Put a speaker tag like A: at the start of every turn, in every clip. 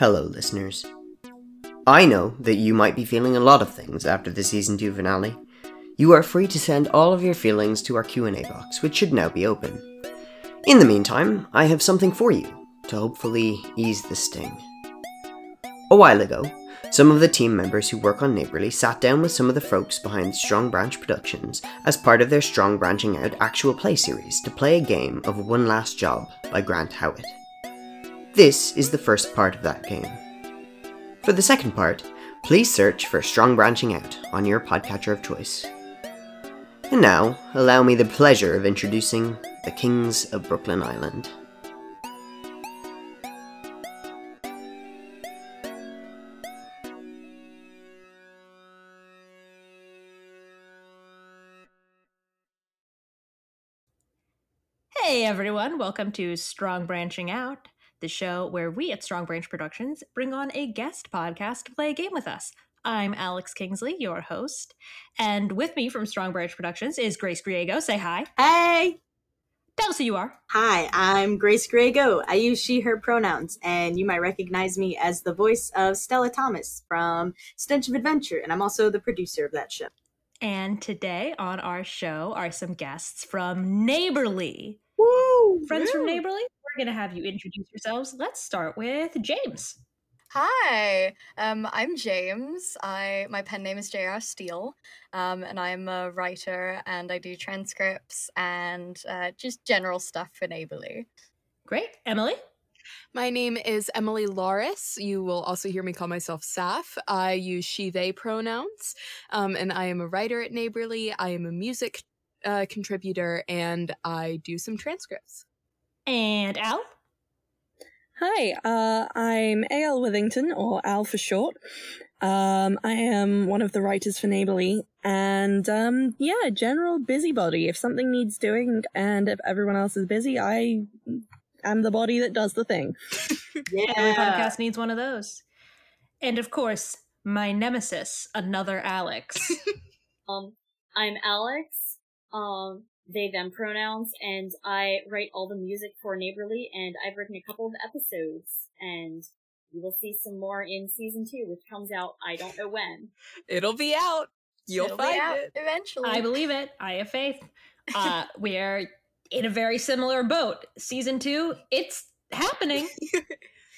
A: Hello, listeners. I know that you might be feeling a lot of things after the season 2 finale. You are free to send all of your feelings to our Q&A box, which should now be open. In the meantime, I have something for you to hopefully ease the sting. A while ago, some of the team members who work on Neighbourly sat down with some of the folks behind Strong Branch Productions as part of their Strong Branching Out actual play series to play a game of One Last Job by Grant Howitt. This is the first part of that game. For the second part, please search for Strong Branching Out on your podcatcher of choice. And now, allow me the pleasure of introducing the Kings of Brooklyn Island.
B: Hey everyone, welcome to Strong Branching Out, the show where we at Strong Branch Productions bring on a guest podcast to play a game with us. I'm Alex Kingsley, your host, and with me from Strong Branch Productions is Grace Griego. Say hi.
C: Hey!
B: Tell us who you are.
C: Hi, I'm Grace Griego. I use she, her pronouns, and you might recognize me as the voice of Stella Thomas from Stench of Adventure, and I'm also the producer of that show.
B: And today on our show are some guests from Neighbourly.
C: Woo!
B: Friends from Neighbourly, we're going to have you introduce yourselves. Let's start with James.
D: Hi, um, I'm James. I my pen name is J.R. Steele, um, and I'm a writer and I do transcripts and uh, just general stuff for Neighbourly.
B: Great. Emily?
E: My name is Emily Loris. You will also hear me call myself Saf. I use she, they pronouns, um, and I am a writer at Neighbourly. I am a music uh, contributor and I do some transcripts.
B: And Al?
F: Hi, uh, I'm A.L. Withington, or Al for short. Um, I am one of the writers for Neighbourly, and um, yeah, general busybody. If something needs doing, and if everyone else is busy, I am the body that does the thing.
C: Yeah.
B: Every podcast needs one of those. And of course, my nemesis, another Alex.
G: Um, I'm Alex. Um, they them pronouns, and I write all the music for Neighbourly, and I've written a couple of episodes, and you will see some more in season two, which comes out I don't know when.
E: It'll be out. You'll
D: It'll be
E: find
D: out
E: it.
D: eventually.
B: I believe it. I have faith. Uh, we're in a very similar boat. Season two, it's happening.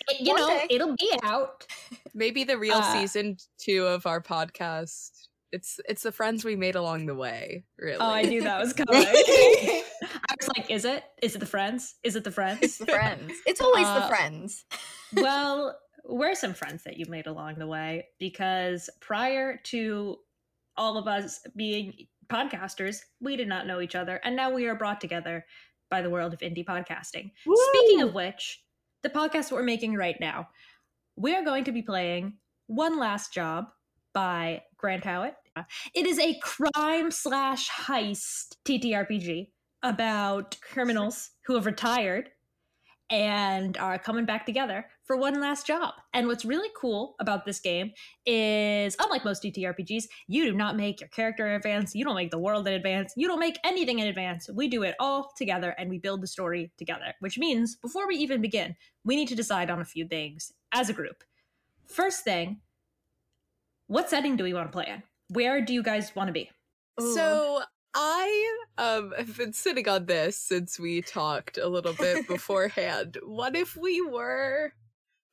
B: It- you
D: One
B: know,
D: day.
B: it'll be out.
E: Maybe the real
B: Uh,
E: season two of our podcast. It's it's the friends we made along the way. Really.
B: Oh, I knew that was coming. I was like, is it? Is it the friends? Is it the
D: It's
B: friends?
D: the friends. It's always
B: Uh,
D: the friends.
B: well, we're some friends that you made along the way because prior to all of us being podcasters, we did not know each other, and now we are brought together by the world of indie podcasting. Speaking of which, the podcast we're making right now, we are going to be playing One Last Job by Grant Howitt. It is a crime slash heist TTRPG about criminals who have retired and are coming back together for one last job. And what's really cool about this game is, unlike most TTRPGs, you do not make your character in advance, you don't make the world in advance, you don't make anything in advance. We do it all together and we build the story together, which means before we even begin, we need to decide on a few things as a group. First thing, what setting do we want to play in? Where do you guys want to be?
E: So I um have been sitting on this since we talked a little bit beforehand. What if we were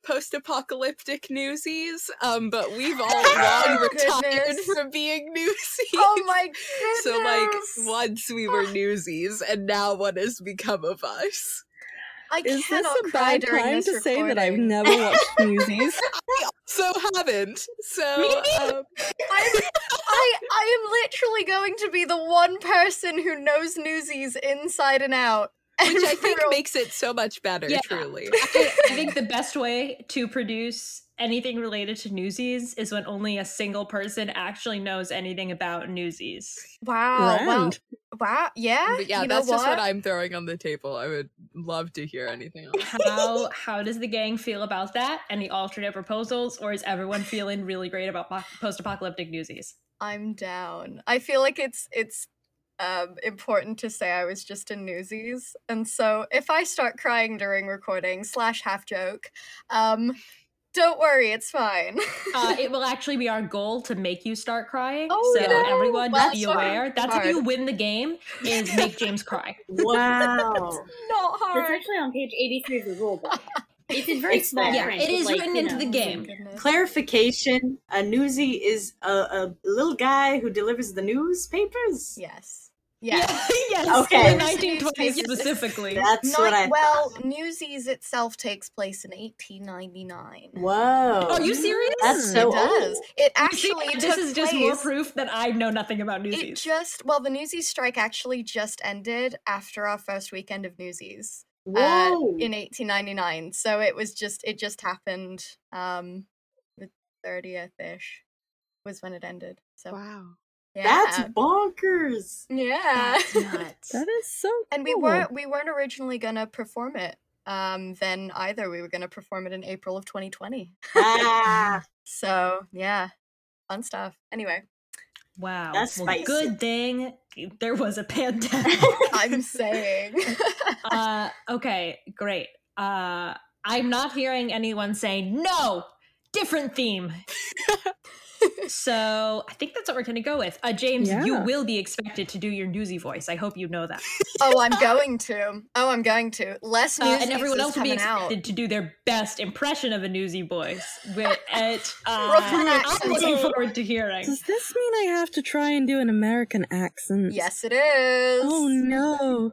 E: post-apocalyptic newsies? Um, but we've all long
D: Oh,
E: retired
D: goodness.
E: from being newsies.
D: oh my goodness!
E: So like once we were newsies, and now what has become of us?
D: I
F: Is this a bad time
D: this
F: to say that I've never watched Newsies?
E: I also haven't. So
B: Me neither.
E: um,
D: I, I I am literally going to be the one person who knows Newsies inside and out.
E: Which I think makes it so much better.
B: Yeah.
E: Truly.
B: I, I think the best way to produce anything related to Newsies is when only a single person actually knows anything about Newsies.
D: Wow, wow, wow, yeah.
E: But yeah,
D: you
E: that's just
D: what?
E: what I'm throwing on the table. I would love to hear anything else.
B: How how does the gang feel about that? Any alternate proposals, or is everyone feeling really great about po- post-apocalyptic Newsies?
D: I'm down. I feel like it's it's um, important to say I was just in Newsies, and so if I start crying during recording slash half joke, um, Don't worry, it's fine.
B: Uh, it will actually be our goal to make you start crying.
D: Oh,
B: so
D: no.
B: everyone
D: Well,
B: be
D: that's
B: aware. That's how
D: hard.
B: you win the game is make James cry.
C: Wow.
D: Not
G: That's
D: hard.
G: actually on page 83 of the rulebook. It's in very
C: It's
G: small.
B: Yeah,
G: print.
B: it
G: like,
B: written
G: you
B: into the game.
D: Goodness.
C: Clarification: A newsie is a, a little guy who delivers the newspapers.
D: Yes. Yeah.
B: yes.
C: Okay.
B: In the 1920s specifically.
C: That's what I.
D: Ni- well,
C: thought.
D: Newsies itself takes place in 1899.
C: Whoa.
B: Are you serious?
C: That's so
D: it does.
C: old.
D: It
B: You see,
D: actually
B: this
D: took
B: is just more proof that I know nothing about Newsies.
D: It
B: Newsies.
D: just well, the Newsies strike actually just ended after our first weekend of Newsies uh,
C: Whoa.
D: in 1899. So it was just it just happened. Um, the 30th ish was when it ended. So
E: Wow.
D: Yeah,
C: That's bonkers.
D: yeah.
B: That's nuts.
F: That is so
D: and we weren't we weren't originally gonna perform it um then either. We were gonna perform it in April of 2020.
C: ah,
D: So yeah, fun stuff. Anyway,
B: Wow.
C: That's
B: well,
C: spicy.
B: good thing there was a pandemic.
D: I'm saying.
B: uh, okay, great. Uh, I'm not hearing anyone say no. Different theme. So I think that's what we're gonna go with. Uh, James, you will be expected to do your newsy voice. I hope you know that.
D: oh, I'm going to. Oh, I'm going to. Less
B: Uh, and everyone else will be
D: coming out.
B: expected to do their best impression of a newsy voice. With it, uh,
D: Brooklyn
B: I'm looking forward to hearing.
F: Does this mean I have to try and do an American accent?
D: Yes, it is.
F: Oh no.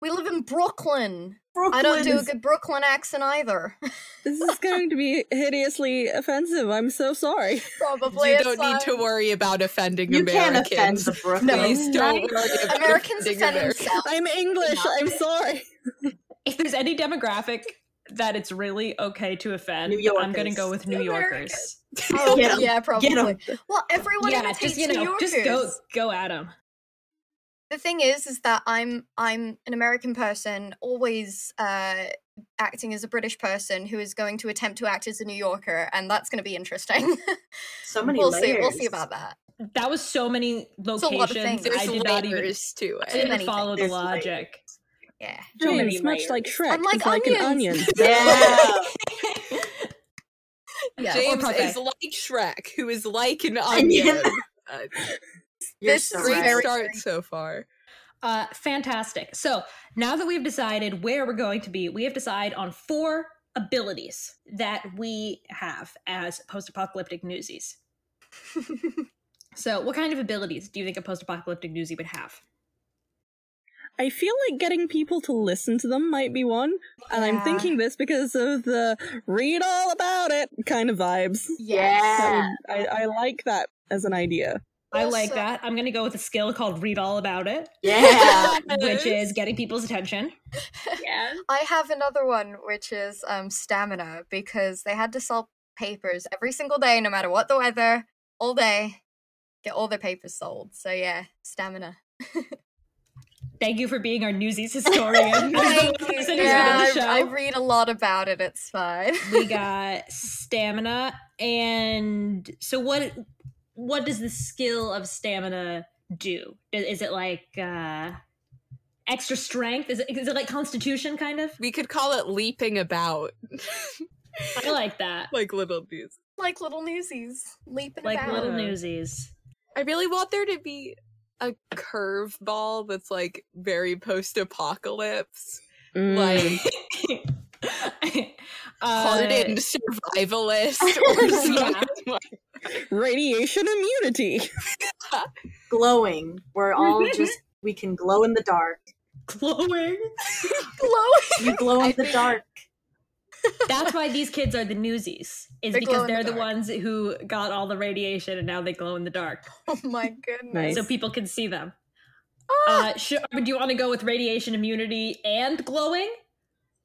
D: We live in Brooklyn.
C: Brooklyn
D: I don't do a good Brooklyn accent either.
F: This is going to be hideously offensive. I'm so sorry.
D: Probably.
E: you don't need to worry about offending
C: You can't
E: Americans.
C: offend the Brooklyn.
D: No.
E: Please don't
D: Right?
E: worry about
D: Americans
E: offending
D: offend
E: Americans.
D: themselves.
F: I'm English. I'm sorry.
B: If there's any demographic that it's really okay to offend,
C: New
B: I'm gonna go with New Yorkers.
D: Oh, yeah, probably. Well, everyone
B: yeah,
D: imitates
B: just you
D: New
B: know,
D: Yorkers.
B: just go go at them.
D: The thing is is that i'm i'm an american person always uh acting as a british person who is going to attempt to act as a new yorker and that's going to be interesting
C: So many
D: we'll
C: layers.
D: see we'll see about that
B: That was so many
D: a lot of
B: locations.
D: things.
E: There's
B: I did not even,
E: layers to
B: I didn't
D: many
B: follow the.
C: There's
B: logic.
D: yeah
G: So many
F: James, much like. Shrek,
D: I'm like
F: is like an onion.
C: Yeah.
D: yeah
E: James is like Shrek, who is like an onion. Uh,
C: You're
D: This
C: so
D: is
E: great
C: right.
E: start so far.
B: Uh, fantastic. So now that we've decided where we're going to be, we have decided on four abilities that we have as post-apocalyptic newsies. So, what kind of abilities do you think a post-apocalyptic newsie would have?
F: I feel like getting people to listen to them might be one, and I'm thinking this because of the read all about it kind of vibes. Yeah.
D: yes
F: would, I, I like that as an idea.
B: I like
D: Also-
B: that. I'm going to go with a skill called read all about it,
C: Yeah.
B: which is getting people's attention.
G: Yeah.
D: i have another one which is um stamina because they had to sell papers every single day no matter what the weather all day get all their papers sold so yeah stamina
B: Thank you for being our newsies historian.
D: Thank you.
B: Listeners
D: Yeah,
B: of the
D: I, I read a lot about it. It's fine.
B: we got stamina and so what what does the skill of stamina do is it like uh extra strength is it, is it like constitution kind of
E: We could call it leaping about,
B: i like that
E: like little news.
D: like little newsies leaping
B: like
D: about.
B: little
E: Uh,
B: newsies
E: I really want there to be a curveball that's like very post-apocalypse,
F: Mm.
E: like
B: uh,
E: hardened survivalist or
B: Yeah.
E: something. Like-
F: radiation immunity.
C: Glowing. We're all just we can glow in the dark.
B: glowing
D: glowing.
C: You glow in the dark.
B: that's why these kids are the newsies is
D: They
B: because they're the,
D: dark.
B: ones who got all the radiation and now they glow in the dark
D: Oh my goodness.
F: Nice.
B: so people can see them
D: Ah!
B: Uh, sure. Do you want to go with radiation immunity and glowing?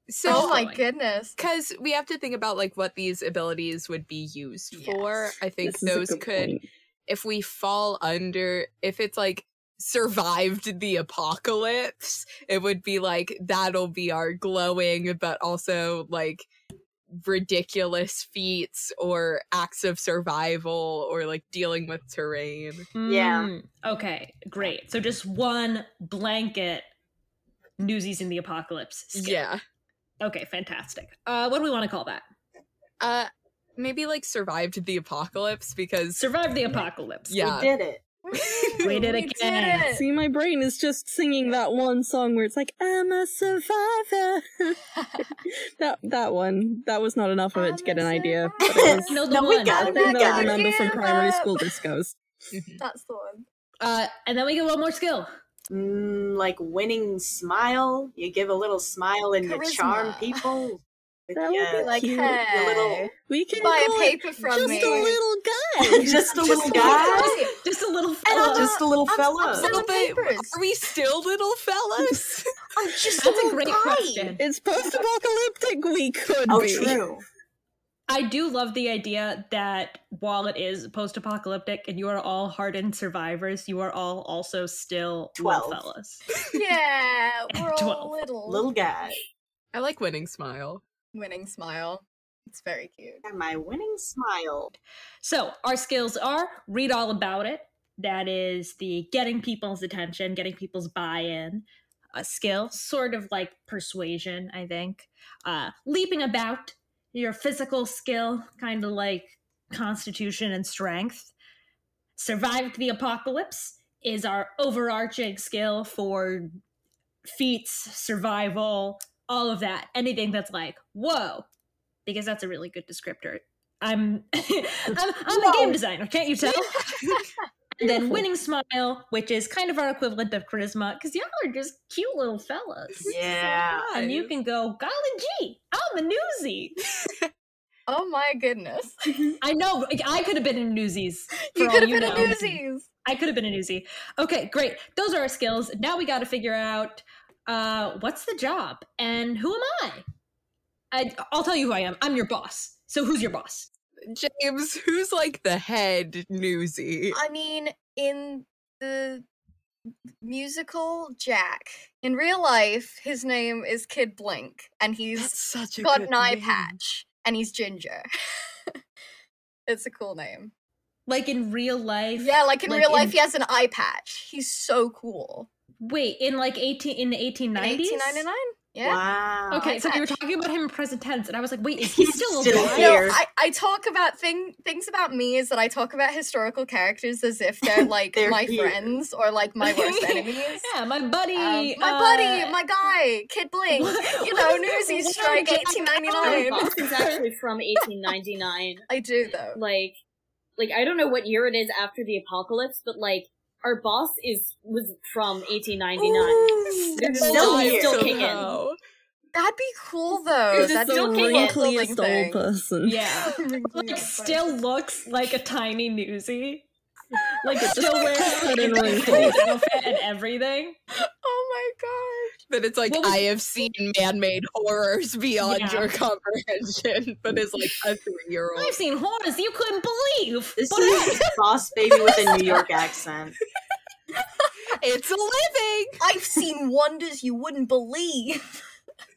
E: So
D: oh my goodness.
E: because we have to think about like what these abilities would be used for. I think
F: This
E: those could
F: point.
E: if we fall under if it's like survived the apocalypse it would be like that'll be our glowing but also like ridiculous feats or acts of survival or like dealing with terrain
C: Yeah.
B: Mm, Okay, great. So just one blanket newsies in the apocalypse. skill.
E: yeah
B: Okay, fantastic. Uh, what do we want to call that?
E: uh maybe like survived the apocalypse because
B: survived the apocalypse.
E: Yeah.
C: We did it.
B: We did
D: We
B: again.
D: it.
F: See, my brain is just singing that one song where it's like, I'm a survivor. that that one. That was not enough of it to get an idea. But it was
B: No, the
C: No, we
B: one.
C: got it. We
F: something I remember from primary school discos.
D: That's the one.
B: Uh, and then we get one more skill.
C: Mm, like winning smile. You give a little smile and you charm people.
F: That would be
D: Like,
F: cute.
D: hey,
C: little-
F: We can
D: buy a paper from
F: just
D: me.
F: a little guy.
C: just a little guy.
B: Just a little
D: And
B: fella.
D: I'm
C: Just a little
D: I'm-
C: fella.
D: I'm selling
E: But
D: papers.
E: are we still little fellas?
D: I'm just
B: That's a
D: little
B: great
D: guy.
B: question.
F: It's post-apocalyptic. We could
C: Oh,
F: be.
C: true.
B: I do love the idea that while it is post-apocalyptic and you are all hardened survivors, you are all also still
C: Twelve.
B: fellas.
D: Yeah, we're all little.
C: Little guy.
E: I like winning smile.
D: Winning smile. It's very cute.
C: And my winning smile.
B: So our skills are read all about it. That is the getting people's attention, getting people's buy-in. A skill, sort of like persuasion, I think. Uh, leaping about, your physical skill, kind of like constitution and strength. Survived the apocalypse is our overarching skill for feats, survival, all of that. Anything that's like, whoa, because that's a really good descriptor. I'm I'm, I'm a game designer, can't you tell? and then winning smile, which is kind of our equivalent of charisma, because y'all are just cute little fellas.
C: Yeah.
B: And you can go, golly gee, I'm a newsie.
D: Oh my goodness.
B: I know, I could have been in Newsies. for
D: you could have been
B: know.
D: a Newsies.
B: I could have been a newsie. Okay, great. Those are our skills. Now we got to figure out uh, what's the job and who am I? I? I'll tell you who I am. I'm your boss. So who's your boss?
E: James, who's like the head newsy?
D: I mean, in the musical Jack, in real life, his name is Kid Blink, and he's
E: That's such a
D: got an eye
E: name.
D: patch, and he's ginger. it's a cool name.
B: Like in real life?
D: Yeah, like in
B: Like
D: real life,
B: in-
D: he has an eye patch. He's so cool.
B: Wait, in like eighteen in the eighteen
D: In
B: nineties?
D: 1899? Yeah.
C: Wow.
B: Okay, so you were talking about him in present tense, and I was like, wait, is he
C: He's
B: still
C: still
B: alive?
C: here.
D: No, I, I talk about thing things about me is that I talk about historical characters as if they're like
C: They're
D: my
C: here.
D: friends or like my worst enemies.
B: Yeah, my buddy.
D: Um, my
B: uh,
D: buddy, my guy, Kid Blink.
B: what-
D: You know,
B: is it?
D: Newsy
B: What
D: Strike,
B: is
D: 1899.
G: boss is actually from 1899.
D: I do though.
G: Like, like I don't know what year it is after the apocalypse, but like our boss is was from 1899.
D: Ooh,
C: still
G: still,
C: here.
G: still kicking.
D: That'd be cool though.
G: Is still
F: the
G: kicking?
D: a cool
F: wrinkliest old person.
B: Yeah. like still looks like a tiny newsie. Like still wears like, a
F: wrinkles.
B: outfit and everything.
D: Oh my gosh.
E: But it's like I have seen man-made horrors beyond
B: Yeah.
E: your comprehension. But it's like a three-year-old.
B: I've seen horrors you couldn't believe.
C: This
B: but
C: is Boss Baby with a New York accent.
E: It's a living.
D: I've seen wonders you wouldn't believe.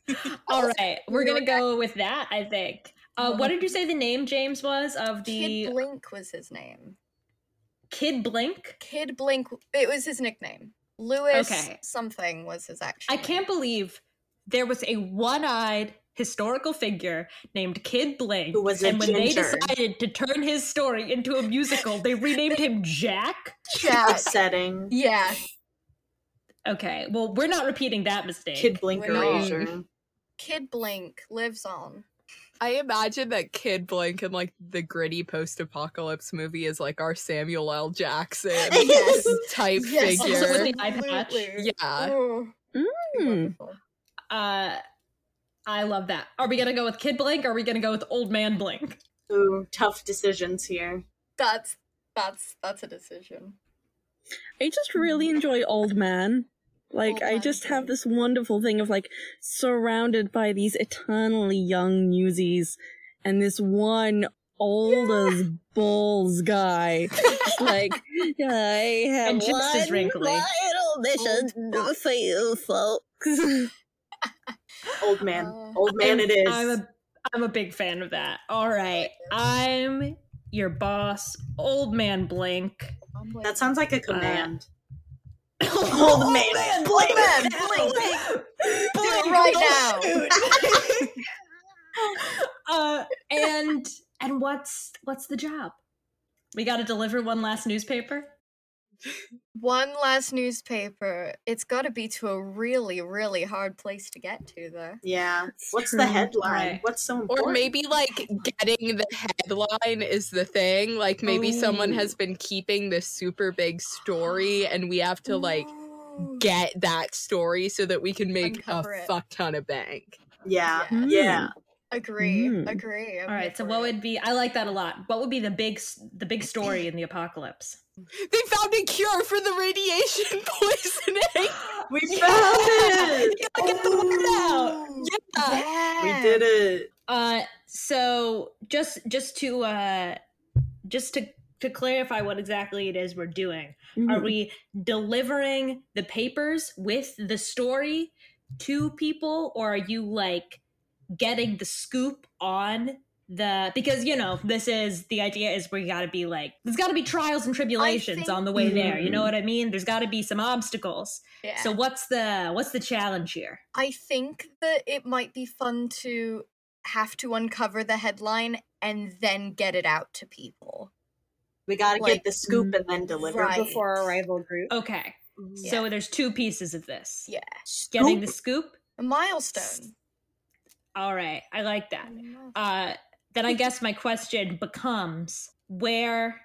B: all right, we're gonna go with that. I think. Uh, what did you say the name James was of the
D: Kid Blink was his name.
B: Kid Blink?
D: Kid Blink. It was his nickname. Lewis
B: Okay.
D: something was his actual.
B: I can't believe there was a one-eyed historical figure named Kid Blink,
C: Who was a
B: and when they decided to turn his story into a musical, they renamed him Jack.
D: Jack.
C: Upsetting.
D: yeah.
B: Okay, well, we're not repeating that mistake.
C: Kid Blinker
D: We're not.
C: Asia.
D: Kid Blink lives on.
E: I imagine that Kid Blink in like the gritty post-apocalypse movie is like our Samuel L. Jackson
D: Yes.
E: type
D: Yes,
B: Also with
E: figure.
B: the eye patch.
D: absolutely.
E: Yeah.
D: Oh,
F: Hmm.
B: Uh, I love that. Are we gonna go with Kid Blink? Or are we gonna go with Old Man Blink?
C: Ooh, tough decisions here.
D: That's that's that's a decision.
F: I just really enjoy Old Man. Like,
D: Old
F: I
D: Man
F: just have this wonderful thing of like surrounded by these eternally young newsies and this one old as balls guy. Like, I have
B: And just as
F: one
B: wrinkly.
F: final mission for you folks.
C: Old man.
D: Uh,
C: Old man it is.
B: I'm a I'm a big fan of that. All right, I'm your boss, Old Man Blink.
C: that sounds like a command.
B: Old
C: man,
D: Old man, blink. Do it right now.
B: uh, and And what's what's the job? We got to deliver one last newspaper.
D: One last newspaper. It's got to be to a really, really hard place to get to, though.
C: Yeah. What's
F: true.
C: the headline?
B: Right.
C: What's so important?
E: Or maybe like getting the headline is the thing. Like maybe someone
B: oh.
E: has been keeping this super big story and we have to like
D: Ooh.
E: get that story so that we can make
D: Uncover
E: a
D: it.
E: fuck ton of bank.
C: Yeah.
D: Yeah.
C: Yeah. Hmm.
D: Agree.
F: Mm.
D: Agree. I'm
B: All right. So what
D: it.
B: would be? I like that a lot. What would be the big the big story in the apocalypse?
E: They found a cure for the radiation poisoning.
C: We found it.
E: Gotta get the word out.
D: Ooh,
E: Yeah.
C: We did it.
B: Uh, so just just to uh, just to to clarify what exactly it is we're doing. Are
F: Mhm.
B: we delivering the papers with the story to people, or are you like getting the scoop on the? Because you know this is the idea is we got to be like there's got to be trials and tribulations
D: think-
B: on the way there. You know what I mm-hmm. mean? There's got to be some obstacles.
D: Yeah.
B: So what's the what's the challenge here?
D: I think that it might be fun to have to uncover the headline and then get it out to people.
C: We got to
D: Like,
C: get the scoop and then deliver.
D: right.
G: before our rival group.
B: Okay,
C: Yeah.
B: so there's two pieces of this.
D: Yeah.
B: Getting the
C: Scoop.
B: scoop.
D: A milestone.
B: All right, I like that. uh then i guess my question becomes where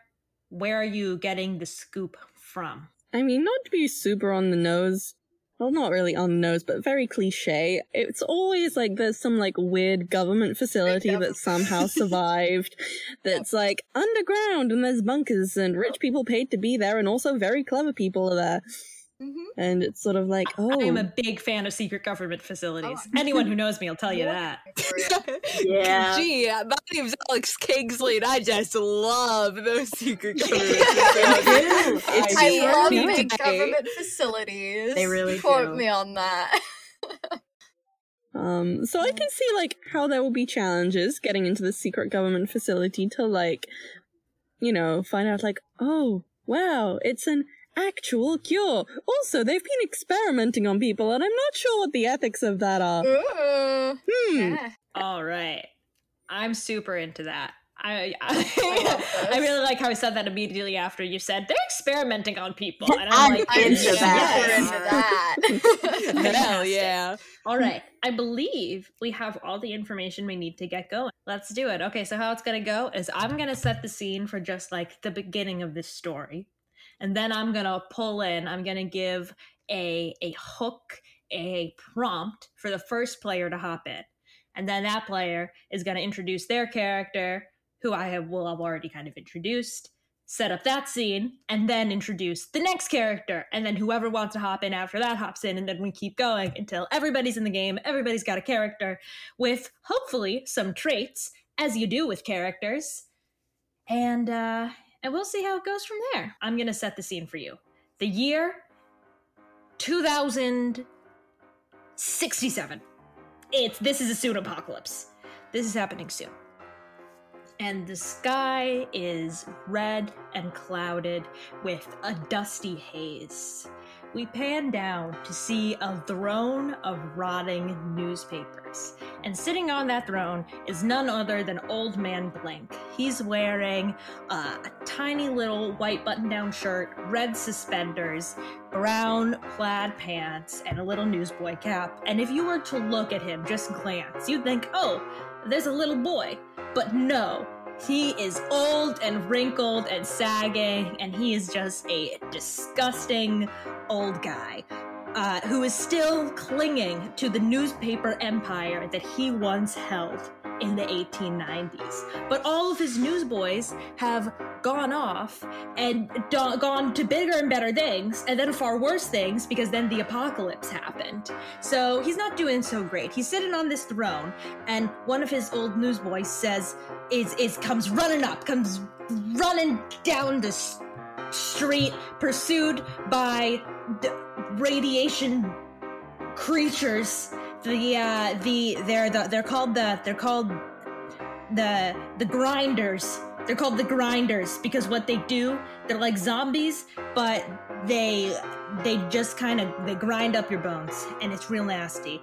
B: where are you getting the scoop from
F: I mean, not to be super on the nose. Well, not really on the nose, but very cliche. It's always like there's some like weird government facility that somehow survived that's like underground and there's bunkers and rich people paid to be there and also very clever people are there.
D: Mhm.
F: And it's sort of like, oh,
B: i am a big fan of secret government facilities
D: Oh.
B: anyone who knows me will tell you that.
C: Yeah.
E: Gee, my name's Alex Kingsley and I just love those secret government
C: They do.
E: facilities.
C: It's
D: I love
F: Yeah.
D: big government facilities.
C: They really
D: quote me on that.
F: Um, so I can see like how there will be challenges getting into the secret government facility to like, you know, find out like, oh, wow, it's an actual cure. Also, they've been experimenting on people, and I'm not sure what the ethics of that are.
D: Ooh,
F: Hmm.
D: yeah.
B: all right i'm super into that I
D: I
B: I, I really like how I said that immediately after you said they're experimenting on people, and I'm
C: I'm
B: like,
C: into
D: super
C: that.
D: into that.
E: Hell yeah.
B: All right. I believe we have all the information we need to get going. Let's do it. Okay, so how it's going to go is I'm going to set the scene for just like the beginning of this story. And then I'm going to pull in, I'm going to give a a hook, a prompt for the first player to hop in. And then that player is going to introduce their character, who I have will have already kind of introduced, set up that scene, and then introduce the next character. And then whoever wants to hop in after that hops in, and then we keep going until everybody's in the game. Everybody's got a character with hopefully some traits, as you do with characters. And uh and we'll see how it goes from there. I'm gonna set the scene for you. The year 2067. It's this is a soon apocalypse. This is happening soon. And the sky is red and clouded with a dusty haze. We pan down to see a throne of rotting newspapers. And sitting on that throne is none other than Old Man Blink. He's wearing uh, a tiny little white button down shirt, red suspenders, brown plaid pants, and a little newsboy cap. And if you were to look at him, just glance, you'd think, oh, there's a little boy. But no, he is old and wrinkled and sagging, and he is just a disgusting old guy uh, who is still clinging to the newspaper empire that he once held in the 1890s. But all of his newsboys have gone off and do- gone to bigger and better things, and then far worse things because then the apocalypse happened. So he's not doing so great. He's sitting on this throne, and one of his old newsboys says, "Is is comes running up, comes running down the s- street, pursued by d- radiation creatures. The uh, the they're the they're called the they're called the the grinders. They're called the grinders because what they do, they're like zombies, but they they just kind of they grind up your bones and it's real nasty.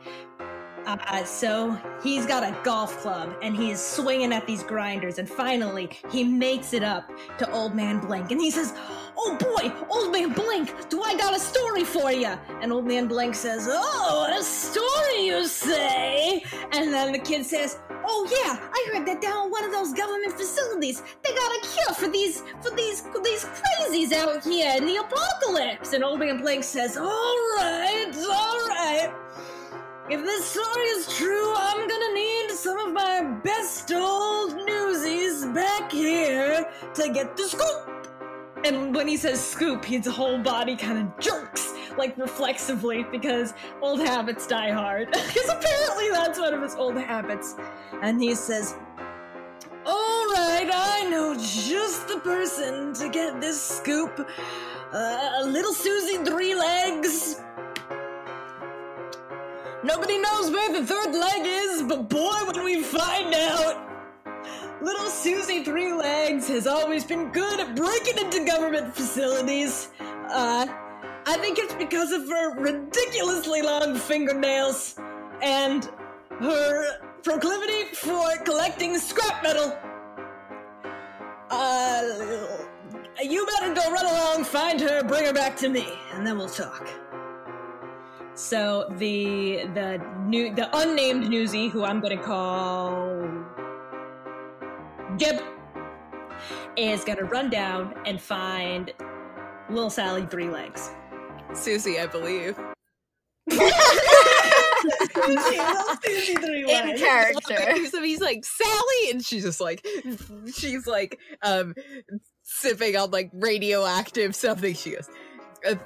B: Uh, so he's got a golf club and he is swinging at these grinders, and finally he makes it up to Old Man Blink, and he says, "Oh boy, Old Man Blink, do I got a story for you?" And Old Man Blink says, "Oh, a story, you say?" And then the kid says, "Oh yeah, I heard that down one of those government facilities, they got a cure for these for these these crazies out here in the apocalypse." And Old Man Blink says, "All right, all right." If this story is true, I'm gonna need some of my best old newsies back here to get the scoop. And when he says scoop, his whole body kind of jerks, like reflexively, because old habits die hard. Because apparently that's one of his old habits. And he says, Alright, I know just the person to get this scoop. Uh, little Susie Three Legs. Nobody knows where the third leg is, but boy, when we find out! Little Susie Three Legs has always been good at breaking into government facilities. Uh, I think it's because of her ridiculously long fingernails and her proclivity for collecting scrap metal. Uh, you better go run along, find her, bring her back to me, and then we'll talk. So the the new the unnamed newsie, who I'm gonna call Gib, is gonna run down and find Little Sally three legs.
E: Susie, I believe.
B: Susie three
D: In character.
E: so he's like Sally, and she's just like she's like um sipping on like radioactive something. She goes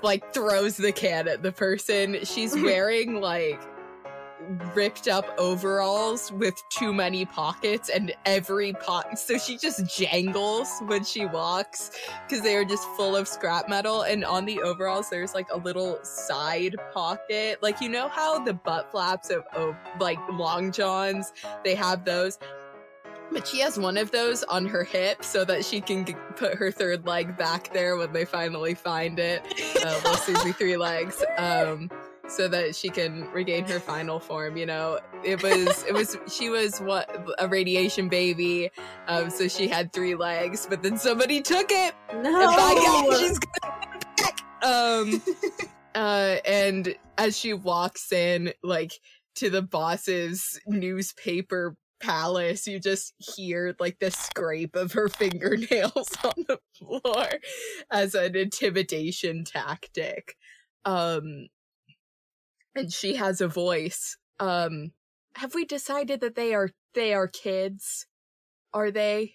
E: like throws the can at the person. She's wearing like ripped up overalls with too many pockets and every pocket so she just jangles when she walks because they are just full of scrap metal. And on the overalls there's like a little side pocket. Like you know how the butt flaps of, of like long johns they have those but she has one of those on her hip so that she can g- put her third leg back there when they finally find it uh, little susie three legs um so that she can regain her final form you know it was it was she was what a radiation baby um so she had three legs but then somebody took it by God,
B: No.
E: she's gonna back. Um, uh, and as she walks in, like to the boss's newspaper palace, you just hear like the scrape of her fingernails on the floor as an intimidation tactic. Um, and she has a voice. Um, have we decided that they are they are kids? Are they?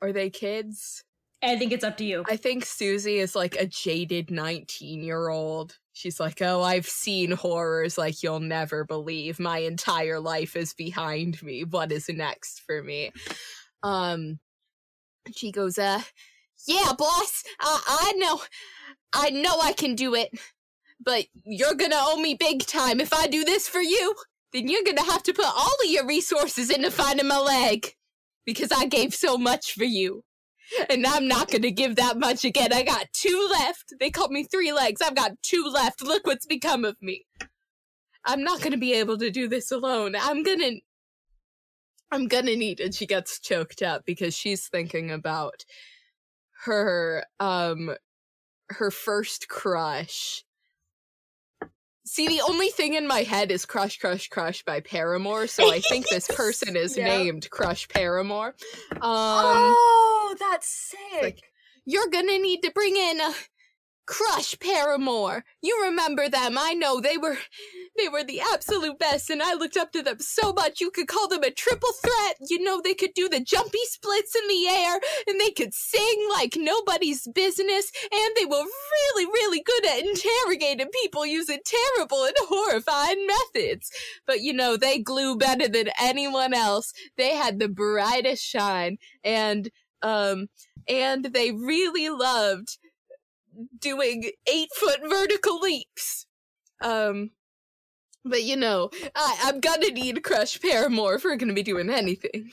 E: Are they kids?
B: I think it's up to you.
E: I think Susie is like a jaded 19 year old. She's like, oh, I've seen horrors like you'll never believe. My entire life is behind me. What is next for me? Um, she goes, uh, yeah, boss, I, I know, I know I can do it, but you're gonna owe me big time. If I do this for you, then you're gonna have to put all of your resources into finding my leg because I gave so much for you. And I'm not gonna give that much again. I got two left. They called me three legs. I've got two left. Look what's become of me. I'm not gonna be able to do this alone. I'm gonna. I'm gonna need. And she gets choked up because she's thinking about her, um, her first crush. See, the only thing in my head is Crush, Crush, Crush by Paramore, so I think this person is
D: Yep.
E: named Crush Paramore. Um,
D: oh, that's sick.
E: like, you're gonna need to bring in a Crush Paramore. You remember them? I know they were they were the absolute best, and I looked up to them so much. You could call them a triple threat. You know they could do the jumpy splits in the air, and they could sing like nobody's business, and they were really, really good at interrogating people using terrible and horrifying methods. But you know they glue better than anyone else. They had the brightest shine, and um and they really loved doing eight foot vertical leaps. Um, but you know, I, I'm gonna need Crush Paramore if we're gonna be doing anything.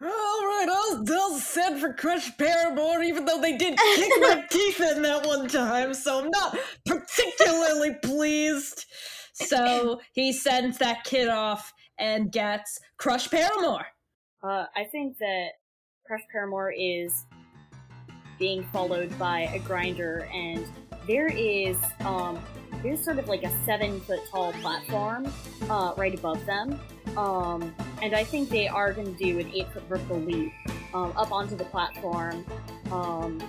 B: All right, I'll, I'll send for Crush Paramore, even though they did kick my teeth in that one time, so I'm not particularly pleased. so he sends that kid off and gets Crush Paramore.
G: Uh, I think that Crush Paramore is being followed by a grinder, and there is um, there's sort of like a seven foot tall platform uh, right above them, um, and I think they are going to do an eight foot vertical leap um, up onto the platform, um,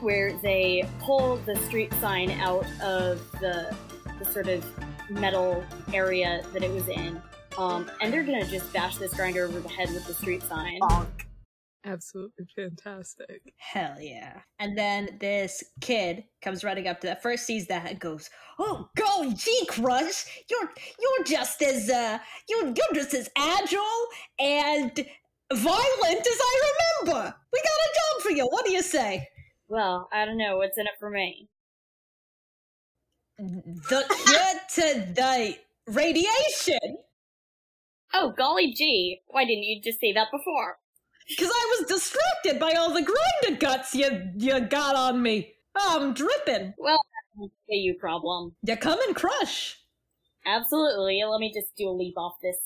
G: where they pull the street sign out of the the sort of metal area that it was in, um, and they're gonna just bash this grinder over the head with the street sign.
C: Bonk.
E: Absolutely fantastic.
B: Hell yeah. And then this kid comes running up to that, first sees that and goes, Oh golly gee crush, you're you're just as uh you're you're just as agile and violent as I remember. We got a job for you. What do you say?
G: Well, I don't know what's in it for me.
B: The cure to the radiation.
G: Oh, golly gee, why didn't you just say that before?
B: Cause I was distracted by all the grinder guts you you got on me. Oh, I'm dripping.
G: Well, that's a you problem.
B: You come and crush.
G: Absolutely. Let me just do a leap off this.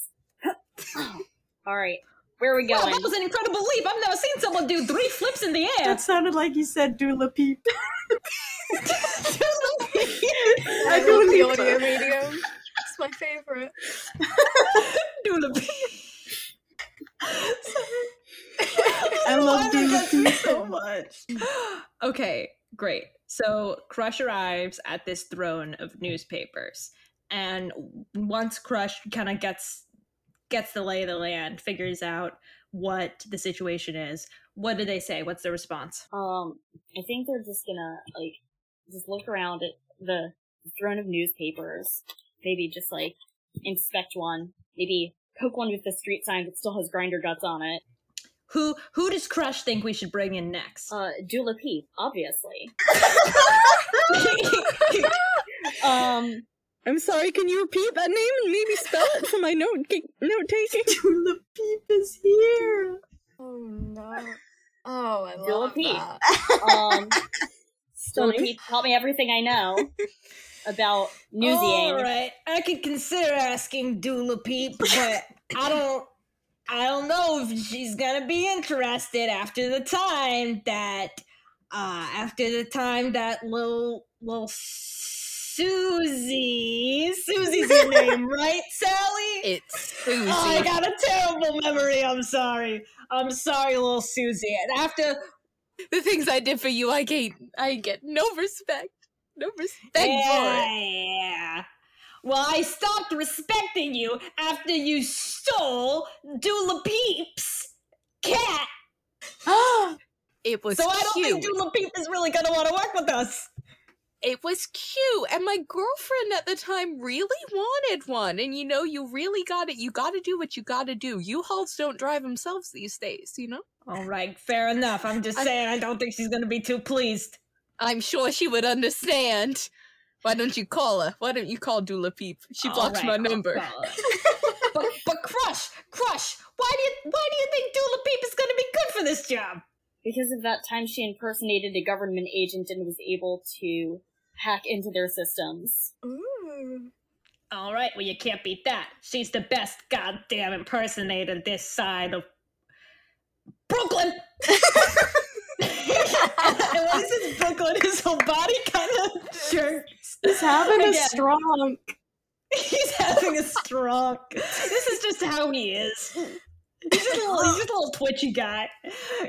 G: Alright, where are we
B: Wow,
G: going?
B: that was an incredible leap. I've never seen someone do three flips in the air.
C: That sounded like you said Dula Peep.
D: I
C: do
D: love the audio medium. It's my favorite.
B: do the
C: I love
B: Dula
C: Dula Peep.
B: so much. okay, great. So Crush arrives at this throne of newspapers, and once Crush kind of gets gets the lay of the land, figures out what the situation is. What do they say? What's the response?
G: Um, I think they're just gonna, like, just look around at the throne of newspapers. Maybe just, like, inspect one. Maybe poke one with the street sign that still has grinder guts on it.
B: Who who does Crush think we should bring in next?
G: Uh, Dula Peep, obviously. um,
F: I'm sorry, can you repeat that name and maybe spell it for my note note taking?
C: Dula Peep is here.
D: Oh no. Oh, I
G: Dula
D: love
G: Peep.
D: that.
G: um, Dula Peep taught me everything I know about newsying.
B: All right, I could consider asking Dula Peep, but I don't. I don't know if she's gonna be interested after the time that, uh, after the time that little little Susie, Susie's your name, right, Sally?
E: It's Susie.
B: Oh, I got a terrible memory. I'm sorry. I'm sorry, little Susie. And after
E: the things I did for you, I get I get no respect. No respect for it.
B: yeah. Well, I stopped respecting you after you stole Dula Peep's cat.
E: It was
B: so I don't
E: cute.
B: think Dula Peep is really gonna want to work with us.
E: it was cute, and my girlfriend at the time really wanted one. And you know, you really got it. You got to do what you got to do. U-Hauls don't drive themselves these days. You know.
B: All right, fair enough. I'm just
E: I-
B: saying I don't think she's gonna be too pleased.
E: I'm sure she would understand. Why don't you call her? Why don't you call Dula Peep? She
B: All
E: blocks
B: right,
E: my
B: I'll
E: number.
B: but but Crush, Crush, why do you why do you think Dula Peep is gonna be good for this job?
G: because of that time she impersonated a government agent and was able to hack into their systems.
D: Ooh.
B: All right, well, you can't beat that. She's the best goddamn impersonator this side of Brooklyn. and when he says Brooklyn, his whole body kind of jerks.
C: He's having a strong.
B: He's having a stroke. This is just how he is. He's just, a little, he's just a little twitchy guy.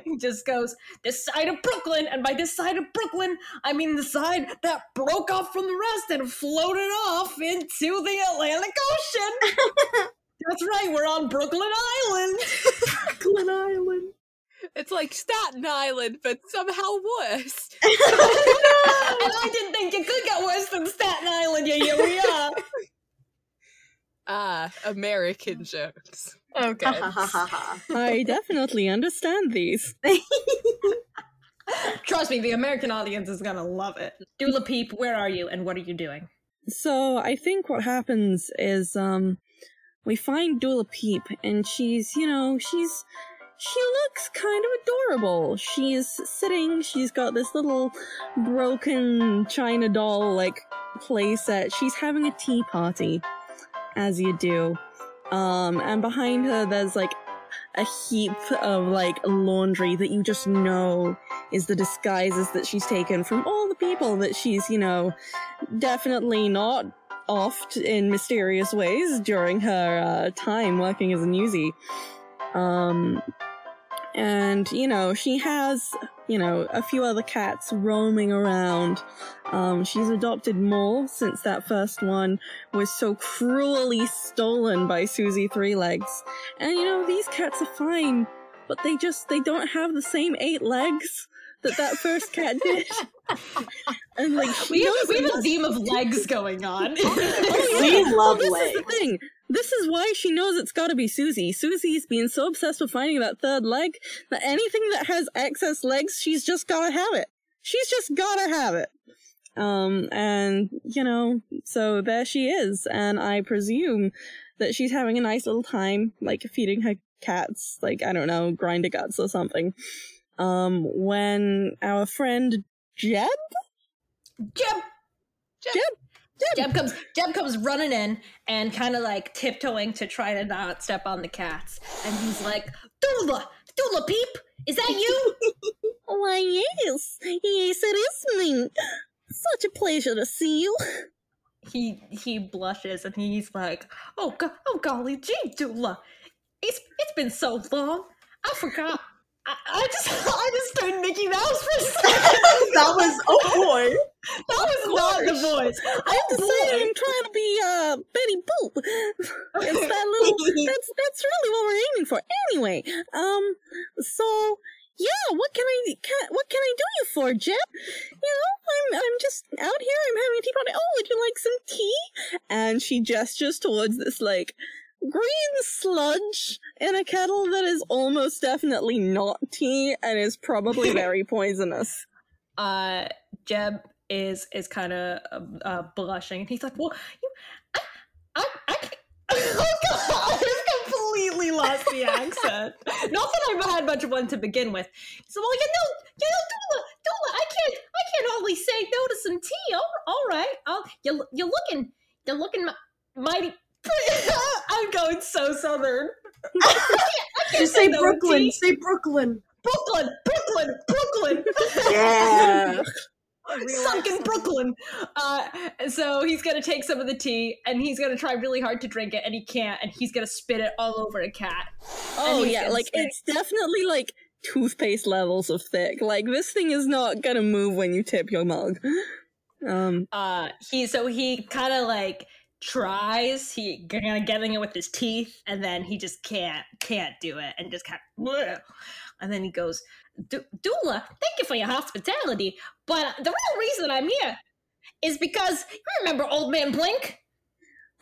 B: He just goes, This side of Brooklyn, and by this side of Brooklyn, I mean the side that broke off from the rest and floated off into the Atlantic Ocean. That's right, we're on Brooklyn Island.
C: Brooklyn Island.
E: It's like Staten Island, but somehow worse.
B: and I didn't think it could get worse than Staten Island. Yeah, here we are.
E: Ah, American jokes.
D: Okay.
F: I definitely understand these.
B: Trust me, the American audience is gonna love it. Dula Peep, where are you and what are you doing?
F: So I think what happens is um we find Dula Peep and she's, you know, she's she looks kind of adorable. She's sitting, she's got this little broken china doll like playset. She's having a tea party, as you do. Um, and behind her there's like a heap of like laundry that you just know is the disguises that she's taken from all the people that she's, you know, definitely not offed in mysterious ways during her uh, time working as a newsie. Um, and you know she has you know a few other cats roaming around um, she's adopted more since that first one was so cruelly stolen by susie three legs and you know these cats are fine but they just they don't have the same eight legs that that first cat did and like
B: We have, we have a theme of legs going on.
F: Oh,
C: We
F: yeah.
C: love
F: this
C: legs.
F: is the thing. This is why she knows it's got to be Susie. Susie's been so obsessed with finding that third leg that anything that has excess legs, she's just got to have it. She's just got to have it. Um, and you know, so there she is, and I presume that she's having a nice little time, like feeding her cats, like I don't know, grinder guts or something. Um, when our friend Jeb,
B: Jeb,
F: Jeb, Jeb,
B: Jeb comes. Jeb comes running in and kind of like tiptoeing to try to not step on the cats, and he's like, "Dula, Dula, peep, is that you?"
F: Why, yes, yes, it is me. Such a pleasure to see you.
B: he he blushes and he's like, "Oh, go- oh golly gee, Dula, it's it's been so long. I forgot. I, I just I just turned Mickey Mouse for a second.
C: that was oh boy.
B: That was not the voice.
F: I have to say, I'm trying to be uh Betty Boop. It's that little. That's that's really what we're aiming for. Anyway, um, so yeah, what can I can, what can I do you for, Jeb? You know, I'm I'm just out here. I'm having a tea party. Oh, would you like some tea? And she gestures towards this like green sludge in a kettle that is almost definitely not tea and is probably very poisonous.
B: Uh, Jeb is is kind of uh, blushing, and he's like, "Well, you, I, I, I can't." Oh God, I've completely lost the accent. Not that I've had much of one to begin with. So, well, you know, you know, Dula, Dula, I can't, I can't only say no to some tea. All, all right, I'll, you, you're looking, you're looking mi- mighty. I'm going so southern.
C: Just say
B: no
C: Brooklyn.
B: tea.
C: Say Brooklyn.
B: Brooklyn, Brooklyn, Brooklyn.
C: Yeah.
B: sunken Brooklyn. Uh, so he's gonna take some of the tea and he's gonna try really hard to drink it, and he can't, and he's gonna spit it all over a cat.
F: Oh yeah, like
B: spit.
F: it's definitely like toothpaste levels of thick. Like this thing is not gonna move when you tip your mug. Um,
B: Uh, he so he kind of like tries, he kind of getting it with his teeth, and then he just can't can't do it, and just kind of, and then he goes, "Du- Dula, thank you for your hospitality, but the real reason I'm here is because you remember Old Man Blink."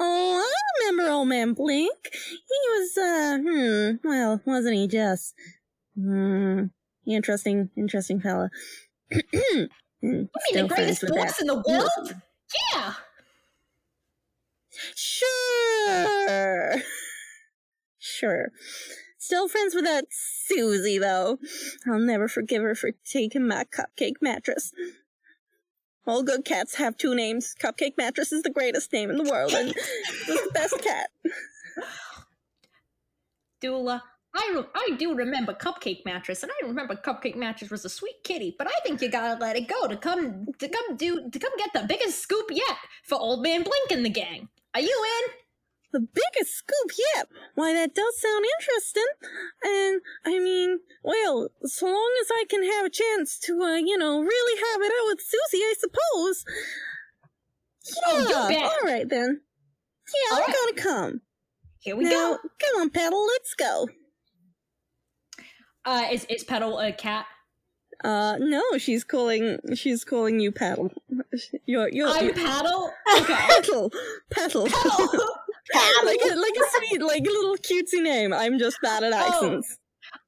F: oh, I remember old man Blink. He was, uh, hmm, well, wasn't he just, hmm, interesting, interesting fella. Hmm,
B: I mean, the greatest voice in the world. Yeah.
F: Sure. Sure. Still friends with that Susie, though. I'll never forgive her for taking my cupcake mattress. All good cats have two names. Cupcake mattress is the greatest name in the world, and the best cat.
B: Dula, I, re- I do remember Cupcake Mattress, and I remember Cupcake Mattress was a sweet kitty, but I think you gotta let it go to come to come do to come get the biggest scoop yet for Old Man Blink and the gang. Are you in?
F: The biggest scoop yet. Why, that does sound interesting. And, I mean, well, so long as I can have a chance to, uh, you know, really have it out with Susie, I suppose.
B: Oh,
F: Yeah,
B: bet.
F: all right then. Yeah,
B: All
F: I'm
B: right.
F: gonna come.
B: Here we
F: now,
B: go.
F: come on, Petal, let's go.
B: Uh, is is Petal a cat?
F: Uh, no, she's calling, she's calling you Petal. You're, you're,
B: I'm
F: you're
B: Paddle. Okay.
F: Petal, Petal. like a, like a sweet, like a little cutesy name. I'm just bad at
B: Oh.
F: accents.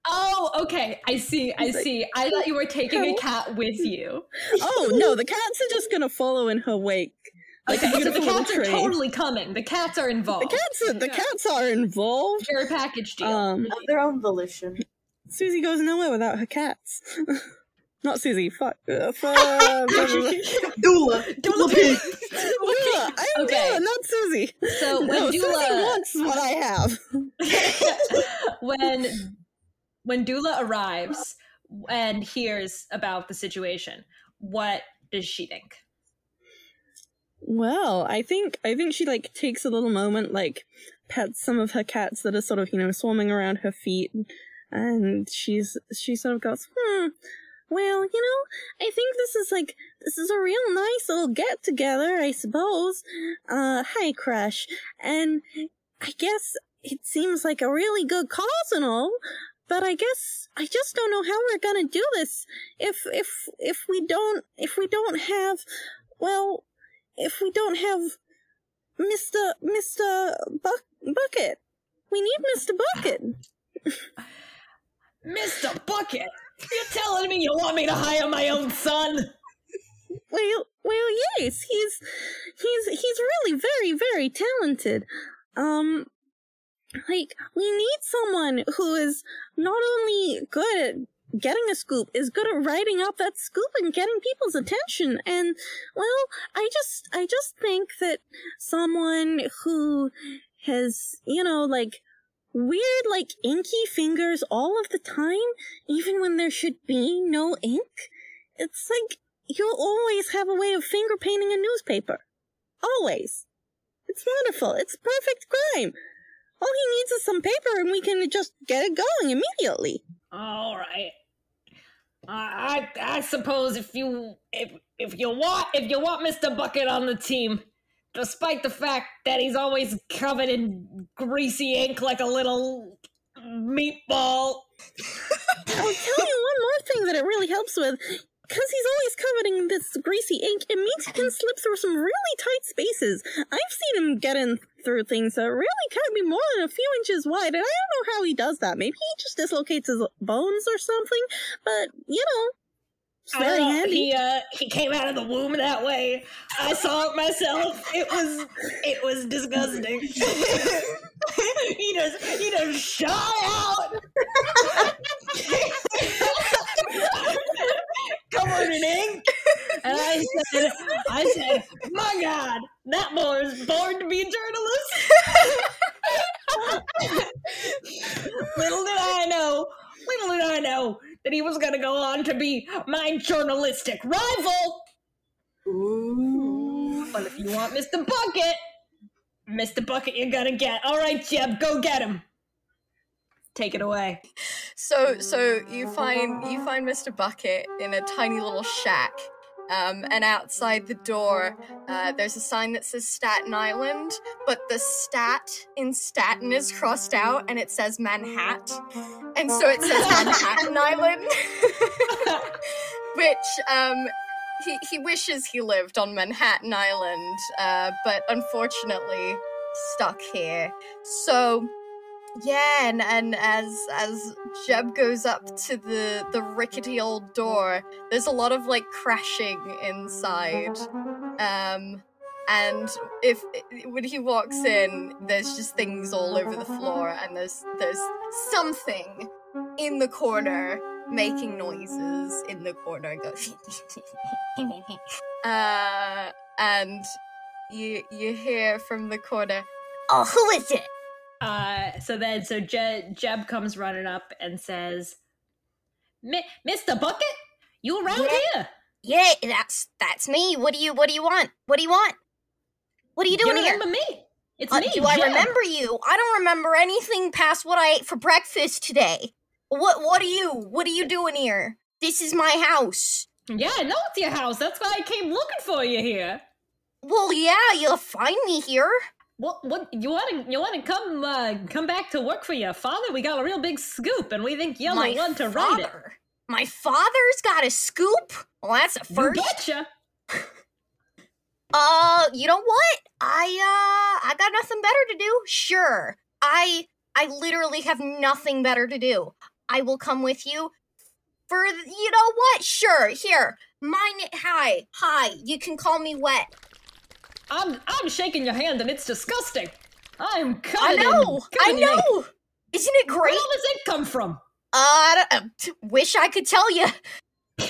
B: Oh, okay. I see. I see. I thought you were taking a cat with you.
F: Oh no, the cats are just gonna follow in her wake. Like a
B: Okay, so the
F: beautiful
B: cats are totally coming. The cats are involved.
F: The cats, are, the cats are involved.
B: They're a package deal.
F: Um,
C: Of their own volition.
F: Susie goes nowhere without her cats. Not Susie. Fuck. Uh, fuck. Dula.
C: Dula pig.
F: Dula. I'm
B: Okay.
F: Dula, not Susie.
B: So when
F: no, Susie
B: Dula
F: wants what I have.
B: when when Dula arrives and hears about the situation, what does she think?
F: Well, I think I think she like takes a little moment, like pets some of her cats that are sort of you know swarming around her feet, and she's she sort of goes, hmm. Well, you know, I think this is like this is a real nice little get together, I suppose. Uh, hi, Crush, and I guess it seems like a really good cause and all. But I guess I just don't know how we're gonna do this if if if we don't if we don't have well if we don't have Mr. Mr. Buck- Bucket. We need Mr. Bucket.
B: Mr. Bucket, you're telling me you want me to hire my own son?
F: Well, well, yes, he's he's he's really very very talented. Um like we need someone who is not only good at getting a scoop is good at writing up that scoop and getting people's attention and well i just i just think that someone who has you know like weird like inky fingers all of the time even when there should be no ink? It's like you'll always have a way of finger painting a newspaper. Always. It's wonderful. It's perfect crime. All he needs is some paper and we can just get it going immediately.
B: All right. I I I suppose if you if if you want if you want Mr. Bucket on the team, despite the fact that he's always covered in greasy ink like a little meatball.
F: I'll tell you one more thing that it really helps with. Because he's always covered in this greasy ink, it means he can slip through some really tight spaces. I've seen him get in through things that really can't be more than a few inches wide, and I don't know how he does that. Maybe he just dislocates his bones or something, but, you know, very handy.
B: He uh he came out of the womb that way. I saw it myself. It was it was disgusting. he just he just shot out. Covered in ink. And I said I said, My God, that boy is born to be a journalist. little did I know, little did I know that he was gonna go on to be my journalistic rival.
C: Ooh.
B: But if you want Mr. Bucket, Mr. Bucket, you're gonna get. All right, Jeb, go get him. Take it away.
D: So so you find you find Mr. Bucket in a tiny little shack. Um, and outside the door, uh, there's a sign that says Staten Island, but the stat in Staten is crossed out and it says Manhattan. And so it says Manhattan Island. Which um, he, he wishes he lived on Manhattan Island, uh, but unfortunately stuck here. So yeah, and, and as as Jeb goes up to the the rickety old door, there's a lot of like crashing inside. Um and if when he walks in, there's just things all over the floor and there's there's something in the corner making noises in the corner goes uh and you you hear from the corner oh who is it
B: Uh, so then, so Je- Jeb comes running up and says, "Mr. Bucket, you around
D: Yeah.
B: here?
D: Yeah, that's that's me. What do you what do you want? What do you want? What are you doing here?
B: remember me? It's
D: Uh,
B: me.
D: do I remember you? I don't remember anything past what I ate for breakfast today. What what are you? What are you doing here? This is my house.
B: Yeah, I know it's your house. That's why I came looking for you here.
D: Well, yeah, you'll find me here.
B: What? What? You want to? You want to come? Uh, come back to work for your father? We got a real big scoop, and we think you're
D: my
B: the one to write it.
D: father. My father's got a scoop. Well, that's a
B: You
D: first.
B: betcha.
D: Uh, you know what? I uh I got nothing better to do. Sure. I I literally have nothing better to do. I will come with you for you know what? Sure. Here. Mine hi. Hi. You can call me wet.
B: I'm I'm shaking your hand, and it's disgusting. I'm coming.
D: I
B: covered in-
D: know. I
B: covered in
D: know. Isn't it
B: Where
D: great?
B: all this ink come from?
D: I don't, uh, wish I could tell you.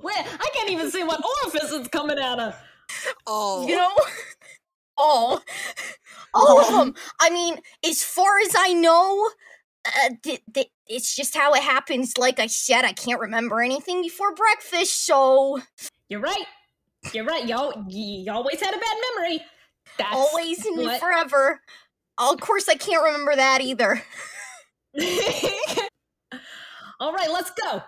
B: Where I can't even see what orifice it's coming out of.
E: Oh,
D: You know, all, all of them. I mean, as far as I know, uh, th- th- it's just how it happens. Like I said, I can't remember anything before breakfast, so
B: You're right. You're right. Y'all, you always had a bad memory. That's
D: always and
B: what-
D: forever. Of course, I can't remember that either.
B: All right, let's go.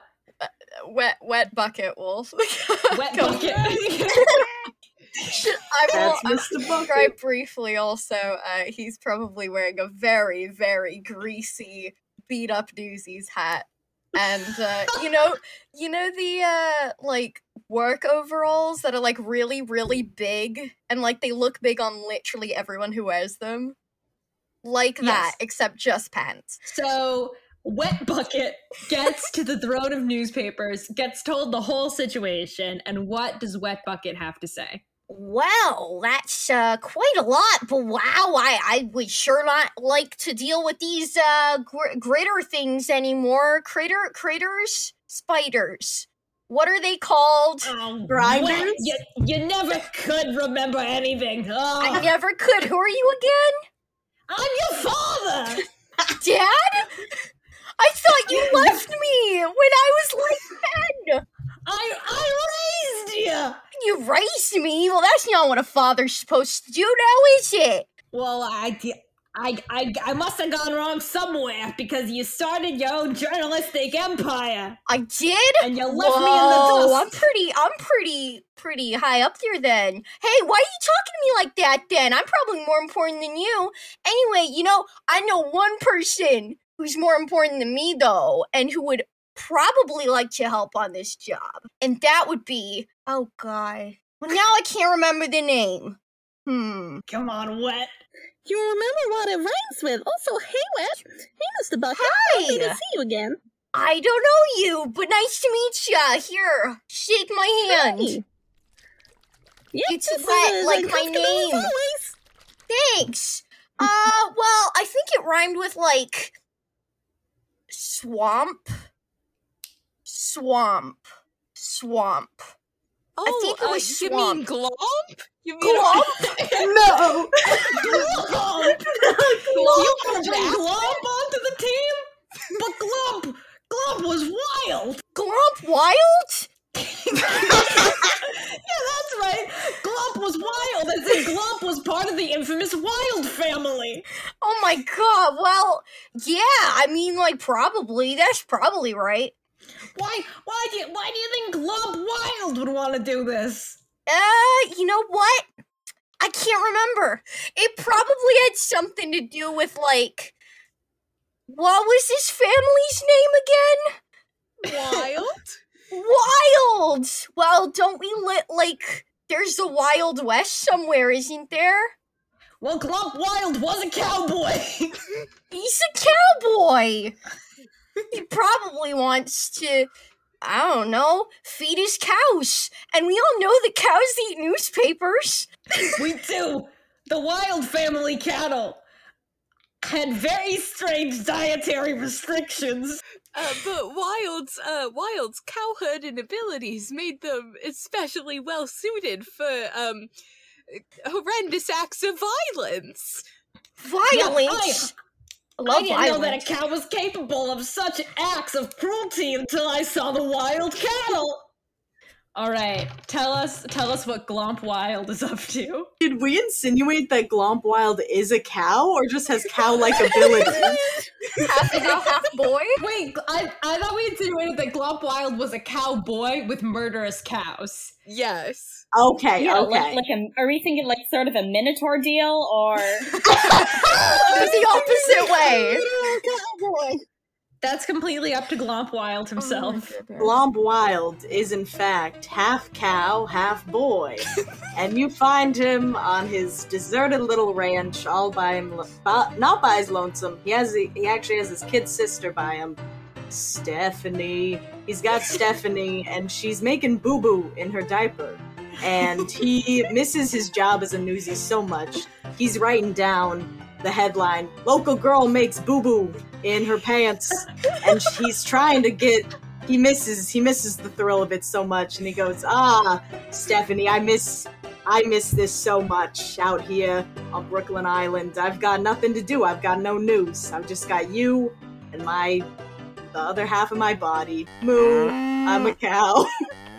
D: Wet, wet bucket wolf.
B: Wet
D: Go.
B: bucket.
D: I will
C: That's Mr. Bucket.
D: describe briefly. Also, uh, he's probably wearing a very, very greasy, beat up Newsies hat, and uh, you know, you know the uh, like work overalls that are like really, really big, and like they look big on literally everyone who wears them. Like that, except just pants.
B: so, Wet Bucket gets to the throne of newspapers, gets told the whole situation, and what does Wet Bucket have to say?
D: Well, that's uh, quite a lot, but wow, I, I would sure not like to deal with these uh, gr- critter things anymore. Critter, critters, spiders. What are they called?
B: Oh,
C: Grinders?
B: You, you never could remember anything. Oh,
D: I never could. Who are you again?
B: I'm your father.
D: Dad? I thought you left me when I was like 10.
B: I I raised you.
D: You raised me? Well, that's not what a father's supposed to do now, is it?
B: Well, I, I, I, I must have gone wrong somewhere because you started your own journalistic empire
D: I did?
B: and you left me in
D: Whoa,
B: the
D: I'm pretty, I'm pretty, pretty high up there then. Hey, why are you talking to me like that then? I'm probably more important than you. Anyway, you know, I know one person who's more important than me though, and who would probably like to help on this job. And that would be, oh god. Well, now I can't remember the name. Hmm.
B: Come on, wet.
F: You remember what it rhymes with. Also, hey, Wet. Hey, Mr. Bucket. Hi. Happy to
D: Hi.
F: see you again.
D: I don't know you, but nice to meet ya. Here, shake my hand.
F: Hey. Yep,
D: It's wet
F: as
D: like my name. Thanks. Uh, well, I think it rhymed with like swamp, swamp, swamp.
E: oh,
D: think it
E: uh,
D: was
E: you mean
D: swamp.
E: glomp? You mean
D: Glomp?
C: no.
B: Glomp. You want to bring Glomp onto the team? But Glomp, Glomp was wild.
D: Glomp wild?
B: Yeah, that's right. Glomp was wild, as in Glomp was part of the infamous Wild family.
D: Oh my god. Well, yeah. I mean, like, probably. That's probably right.
B: Why? Why do you? Why do you think Glomp Wild would want to do this?
D: Uh, you know what? I can't remember. It probably had something to do with like. What was his family's name again?
E: wild?
D: Wild. Well, don't we lit like there's a Wild West somewhere, isn't there?
B: Well, Glomp Wild was a cowboy.
D: He's a cowboy. He probably wants to, I don't know, feed his cows. And we all know that cows eat newspapers.
B: we do. The Wild family cattle had very strange dietary restrictions.
E: Uh, but Wild's uh, Wild's cow herding abilities made them especially well suited for um horrendous acts of violence.
D: Violence. I
B: I didn't know that a cow was capable of such acts of cruelty until I saw the wild cattle. All right, tell us, tell us what Glomp Wild is up to.
C: Did we insinuate that Glomp Wild is a cow or just has cow-like abilities?
D: half cow, half boy.
B: Wait, I, I thought we insinuated that Glomp Wild was a cowboy with murderous cows.
E: Yes.
C: Okay,
G: Yeah,
C: okay.
G: like, like a, are we thinking like sort of a Minotaur deal or?
D: the opposite way.
B: That's completely up to Glomp Wild oh himself.
C: Glomp Wild is in fact half cow, half boy, and you find him on his deserted little ranch, all by him, not by his lonesome. He has he actually has his kid sister by him, Stephanie. He's got Stephanie, and she's making boo boo in her diaper, and he misses his job as a newsie so much. He's writing down the headline local girl makes boo-boo in her pants. And he's trying to get he misses he misses the thrill of it so much. And he goes ah stephanie i miss i miss this so much out here on brooklyn island. I've got nothing to do. I've got no news. I've just got you and my the other half of my body. Moo i'm a cow.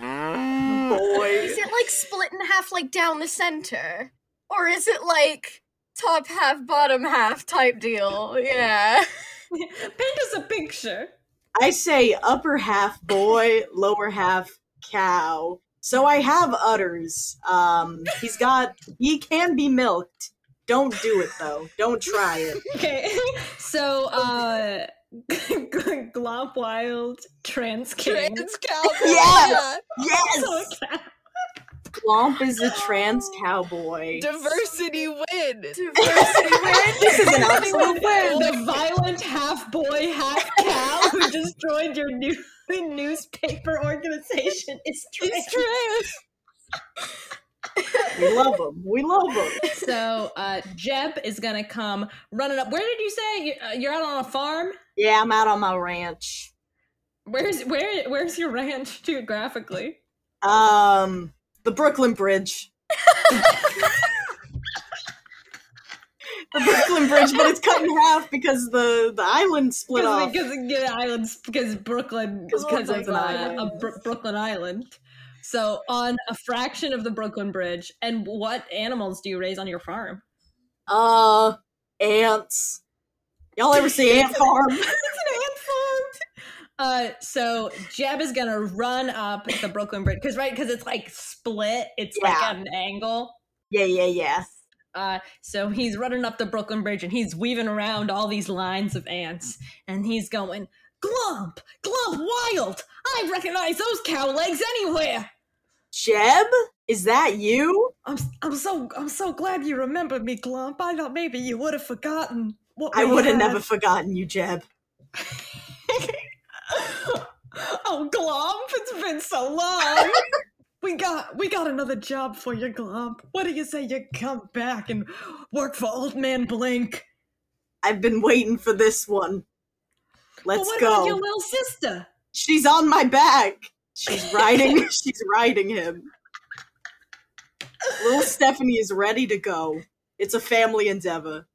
C: Boy.
D: Is it like split in half, like down the center? Or is it like top half, bottom half type deal? Yeah.
B: Paint us a picture.
C: I say upper half boy, lower half cow. So I have udders. Um, he's got. He can be milked. Don't do it though. Don't try it.
B: Okay, so uh, Glomp Wild Trans King.
E: Trans cow.
C: Yes! Yes.
B: So
C: is a trans cowboy.
E: Diversity win.
D: Diversity win.
C: This is an absolute win.
B: the violent half boy, half cow who destroyed your new newspaper organization is trans.
E: It's trans.
C: We love him. We love him.
B: So uh, Jeb is gonna come running up. Where did you say You- uh, you're out on a farm?
C: Yeah, I'm out on my ranch.
B: Where's where where's your ranch geographically?
C: Um, the Brooklyn Bridge. the Brooklyn Bridge, but it's cut in half because the the island split off.
B: Because because islands because Brooklyn, because of uh,
C: an island.
B: a Br- Brooklyn Island. So on a fraction of the Brooklyn Bridge, and what animals do you raise on your farm?
C: Uh, ants. Y'all ever see Ant Farm?
B: Uh, so Jeb is gonna run up the Brooklyn Bridge because right because it's like split. It's like at an angle.
C: Yeah, yeah, yeah.
B: Uh, so he's running up the Brooklyn Bridge and he's weaving around all these lines of ants, and he's going, "Glump, glump, wild! I recognize those cow legs anywhere."
C: Jeb, is that you?
B: I'm, I'm so, I'm so glad you remembered me, Glump. I thought maybe you would have forgotten. What
C: I would have never forgotten you, Jeb.
B: oh, Glump, it's been so long. we got, we got another job for you, Glump. What do you say you come back and work for Old Man Blink?
C: I've been waiting for this one. Let's
B: what
C: go.
B: about your little sister?
C: She's on my back. She's riding. she's riding him. Little Stephanie is ready to go. It's a family endeavor.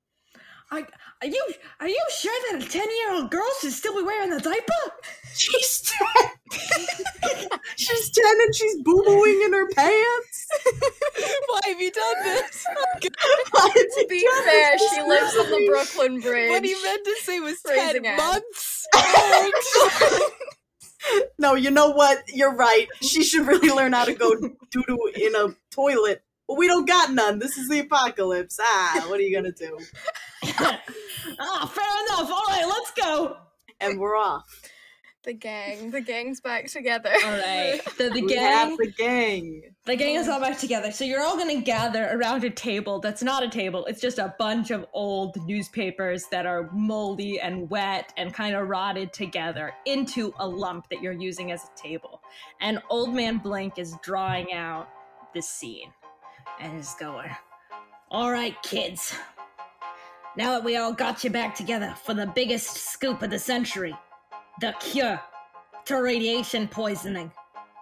B: I, are you are you sure that a ten year old girl should still be wearing a diaper?
C: She's ten. she's ten and she's boo booing in her pants.
E: Why have you done this?
D: Oh, to be fair, she lives on the Brooklyn Bridge.
E: What he meant to say was
D: Raising
E: 10 months.
C: No, you know what? You're right. She should really learn how to go doo doo in a toilet. But we don't got none. This is the apocalypse. Ah, what are you gonna do?
B: ah, fair enough. All right, let's go.
C: And we're off.
D: The gang. The gang's back together.
B: All right, the, the
C: we
B: gang
C: have the gang.
B: The gang is all back together. So you're all going to gather around a table that's not a table. It's just a bunch of old newspapers that are moldy and wet and kind of rotted together into a lump that you're using as a table. And Old Man Blink is drawing out the scene and is going, All right, kids. Now that we all got you back together for the biggest scoop of the century the cure to radiation poisoning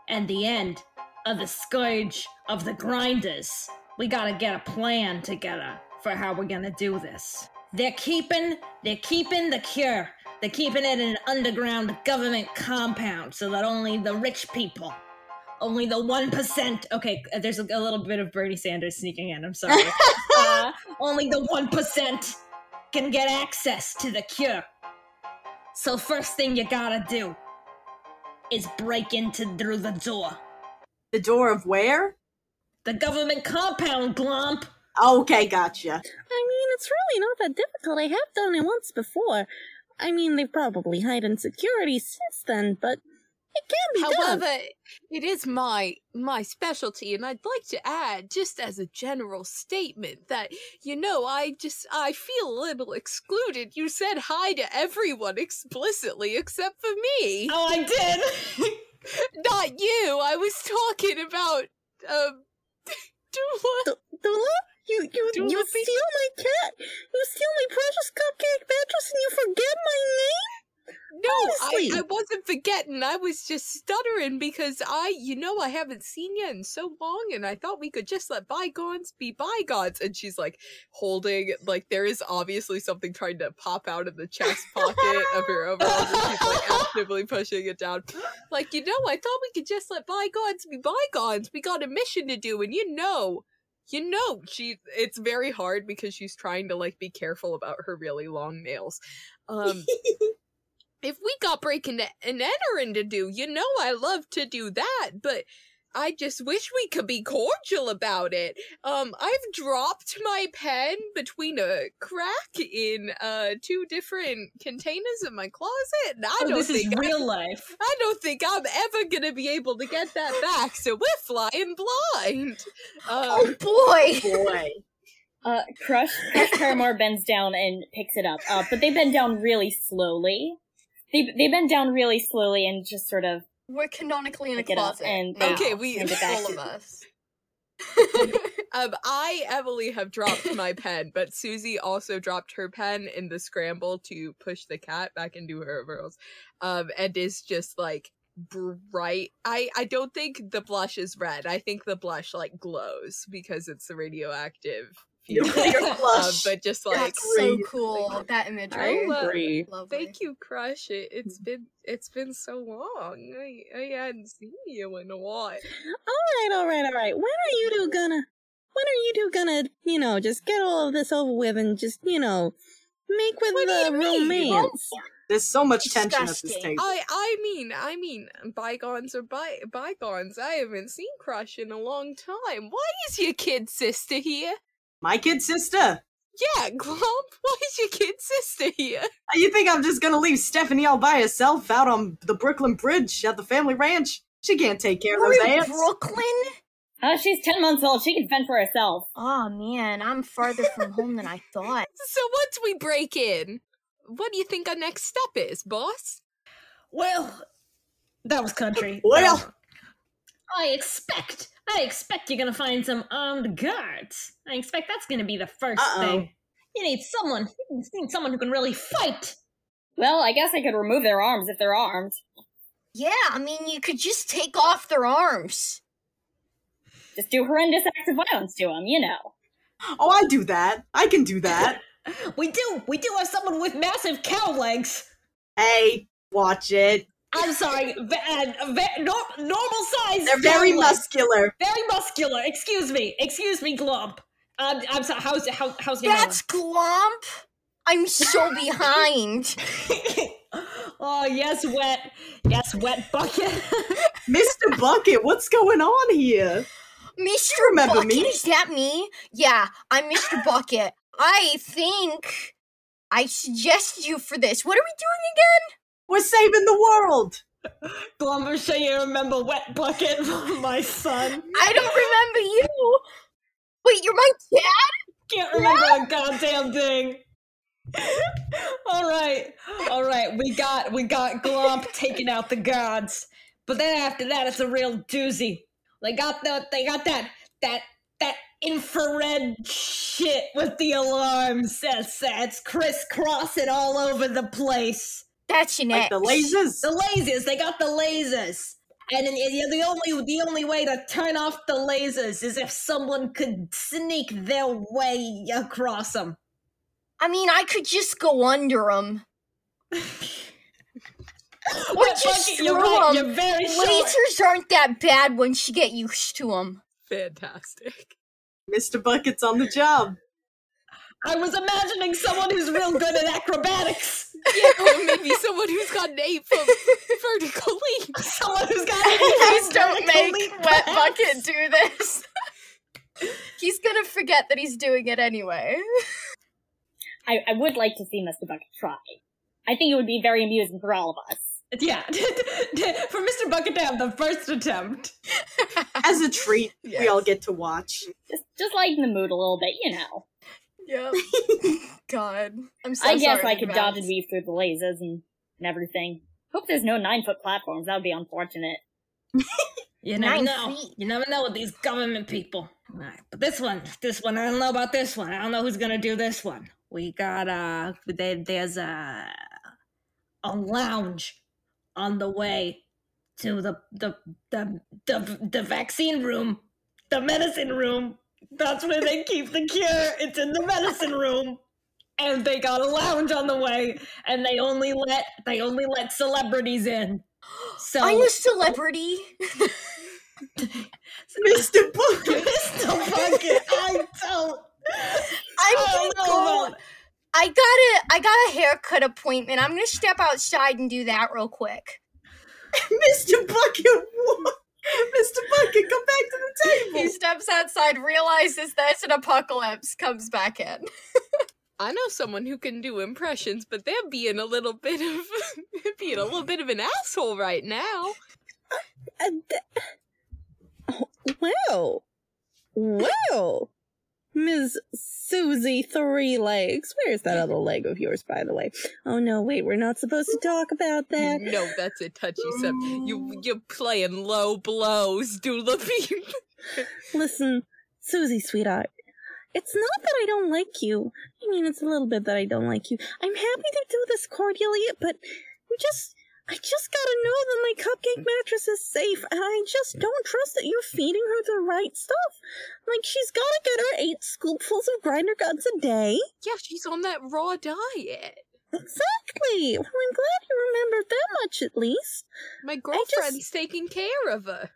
B: and the end of the scourge of the grinders. We gotta get a plan together for how we're gonna do this. They're keeping they're keeping the cure. They're keeping it in an underground government compound so that only the rich people, only the one percent. Okay, there's a, a little bit of Bernie Sanders sneaking in. I'm sorry. uh, only the one percent can get access to the cure. So first thing you gotta do is break into through the door.
C: The door of where?
B: The government compound, Glomp.
C: Okay, gotcha.
F: I mean, it's really not that difficult. I have done it once before. I mean, they've probably heightened security since then, but it can be done.
E: However, it is my my specialty, and I'd like to add, just as a general statement, that you know, I just I feel a little excluded. You said hi to everyone explicitly except for me.
B: Oh, I did.
E: Not you. I was talking about um Dula.
F: Du- Dula? You you
E: Do
F: you steal my cat. You steal my precious cupcake mattress, and you forget my name.
E: No, I, I wasn't forgetting. I was just stuttering because I, you know, I haven't seen you in so long, and I thought we could just let bygones be bygones. And she's like holding, like, there is obviously something trying to pop out of the chest pocket of her overalls, and she's like actively pushing it down. Like, you know, I thought we could just let bygones be bygones. We got a mission to do, and you know. You know, she it's very hard because she's trying to like be careful about her really long nails. Um if we got breaking and entering to do, you know I love to do that, but I just wish we could be cordial about it. Um, I've dropped my pen between a crack in uh two different containers in my closet, and I
B: Oh,
E: don't
B: this is
E: think I-
B: real life.
E: I don't think I'm ever gonna be able to get that back. So we're flying blind.
D: Oh
E: Um,
D: boy!
C: Boy.
G: Uh, Crush, Crush Paramore bends down and picks it up. Uh, but they bend down really slowly. They, they bend down really slowly and just sort of,
D: We're canonically in a
G: Pick it up
D: closet.
G: and-
D: now,
E: Okay, we-
G: Hand it back
D: all of us.
E: Um, I, Emily, have dropped my pen, but Susie also dropped her pen in the scramble to push the cat back into her overalls. Um, and is just like bright. I, I don't think the blush is red. I think the blush like glows because it's the radioactive.
C: Your
E: fuel.
C: clear
E: Um,
C: flush.
E: but just like
D: That's so cool. That imagery.
E: Oh, uh,
F: agree.
D: Lovely.
E: Thank you, Crush. It, it's been it's been so long. I, I hadn't seen you in a while.
F: All right, all right, all right. When are you two gonna? When are you two gonna? You know, just get all of this over with and just you know, make with
E: What
F: the romance.
C: There's so much tension at this
D: Disgusting.
C: table.
E: I I mean I mean bygones are by bygones. I haven't seen Crush in a long time. Why is your kid sister here?
C: My kid sister.
E: Yeah, Glump. Why is your kid sister here?
C: You think I'm just gonna leave Stephanie all by herself out on the Brooklyn Bridge at the family ranch? She can't take care of
D: We're
C: those
D: in
C: ants.
D: Brooklyn?
G: uh, she's 10 months old. She can fend for herself.
D: Oh man, I'm farther from home than I thought.
E: So once we break in, what do you think our next step is, boss?
B: Well, that was country.
C: Well.
B: I expect, I expect you're gonna find some armed guards. I expect that's gonna be the 1st
C: Uh-oh.
B: thing. You need someone, you need someone who can really fight.
G: Well, I guess I could remove their arms if they're armed.
D: Yeah, I mean, you could just take off their arms.
G: Just do horrendous acts of violence to them, you know.
C: Oh, I do that. I can do that.
B: We do, we do have someone with massive cow legs.
C: hey, watch it.
B: I'm sorry, va- uh, va- normal size.
C: They're very
B: cow
C: muscular.
B: Very muscular. Excuse me, excuse me, Glump. Um, I'm sorry. How's how, how's your
D: That's glump. I'm so behind.
B: oh yes, wet. Yes, wet bucket.
C: Mr. Bucket, what's going on here?
D: Mr.
C: remember
D: Bucket,
C: me?
D: is that me? Yeah, I'm Mr. Bucket. I think I suggested you for this. What are we doing again?
C: We're saving the world.
B: Glump, I'm sure you remember wet bucket my son.
D: I don't remember you. Wait, you're my dad?
B: Can't remember a goddamn thing. all right, all right. We got we got Glump taking out the guards, but then after that, it's a real doozy. They got the they got that that that infrared shit with the alarms. That's that's crisscrossing all over the place.
D: That's your
C: Like the lasers.
B: The lasers, they got the lasers. And the only the only way to turn off the lasers is if someone could sneak their way across them.
D: I mean, I could just go under them. Or just
B: you're
D: throw
B: right,
D: 'em.
B: You're very short.
D: Lasers aren't that bad once you get used to them.
E: Fantastic.
C: Mr. Bucket's on the job.
B: I was imagining someone who's real good at acrobatics.
E: Yeah, or maybe someone who's got an eight foot vertical leap.
B: Someone who's got.
D: an eight Please don't make
B: leap
D: Wet
B: pass.
D: Bucket do this. He's gonna forget that he's doing it anyway.
G: I, I would like to see Mr. Bucket try. I think it would be very amusing for all of us.
B: Yeah, for Mr. Bucket to have the first attempt.
C: As a treat, we all get to watch.
G: Just just lighten the mood a little bit, you know.
D: Yep. God. I'm so sorry.
G: I guess
D: sorry
G: I
D: in
G: could dodge and weave through the lasers and, and everything. Hope there's no nine foot platforms. That would be unfortunate.
B: You never
D: Nine
B: know.
D: feet.
B: You never know with these government people. Alright, but this one, this one, I don't know about this one. I don't know who's gonna do this one. We got uh, there, there's a a lounge on the way to the the the the, the vaccine room, the medicine room. That's where they keep the cure. It's in the medicine room. And they got a lounge on the way, and they only let they only let celebrities in. So
D: I'm a celebrity.
C: Mr. Bucket.
B: Mr. Bucket, I don't.
D: I'm
B: I don't know about-
D: I got a I got a haircut appointment. I'm gonna step outside and do that real quick.
C: Mr. Bucket, what? Mr. Bucket, come back to the table.
D: He steps outside, realizes there's an apocalypse, comes back in.
E: I know someone who can do impressions, but they're being a little bit of being a little bit of an asshole right now.
F: Uh, th- oh, well, well, Ms. Susie Three Legs. Where's that other leg of yours, by the way? Oh no, wait, we're not supposed to talk about that.
E: No, that's a touchy subject. You you're playing low blows, Dula Beam.
F: Listen, Susie, sweetheart. It's not that I don't like you. I mean, it's a little bit that I don't like you. I'm happy to do this cordially, but we just. I just gotta know that my cupcake mattress is safe, and I just don't trust that you're feeding her the right stuff. Like, she's gotta get her eight scoopfuls of grinder guts a day.
E: Yeah, she's on that raw diet.
F: Exactly. Well, I'm glad you remembered that much at least.
E: My
F: just-
E: girlfriend's taking care of her.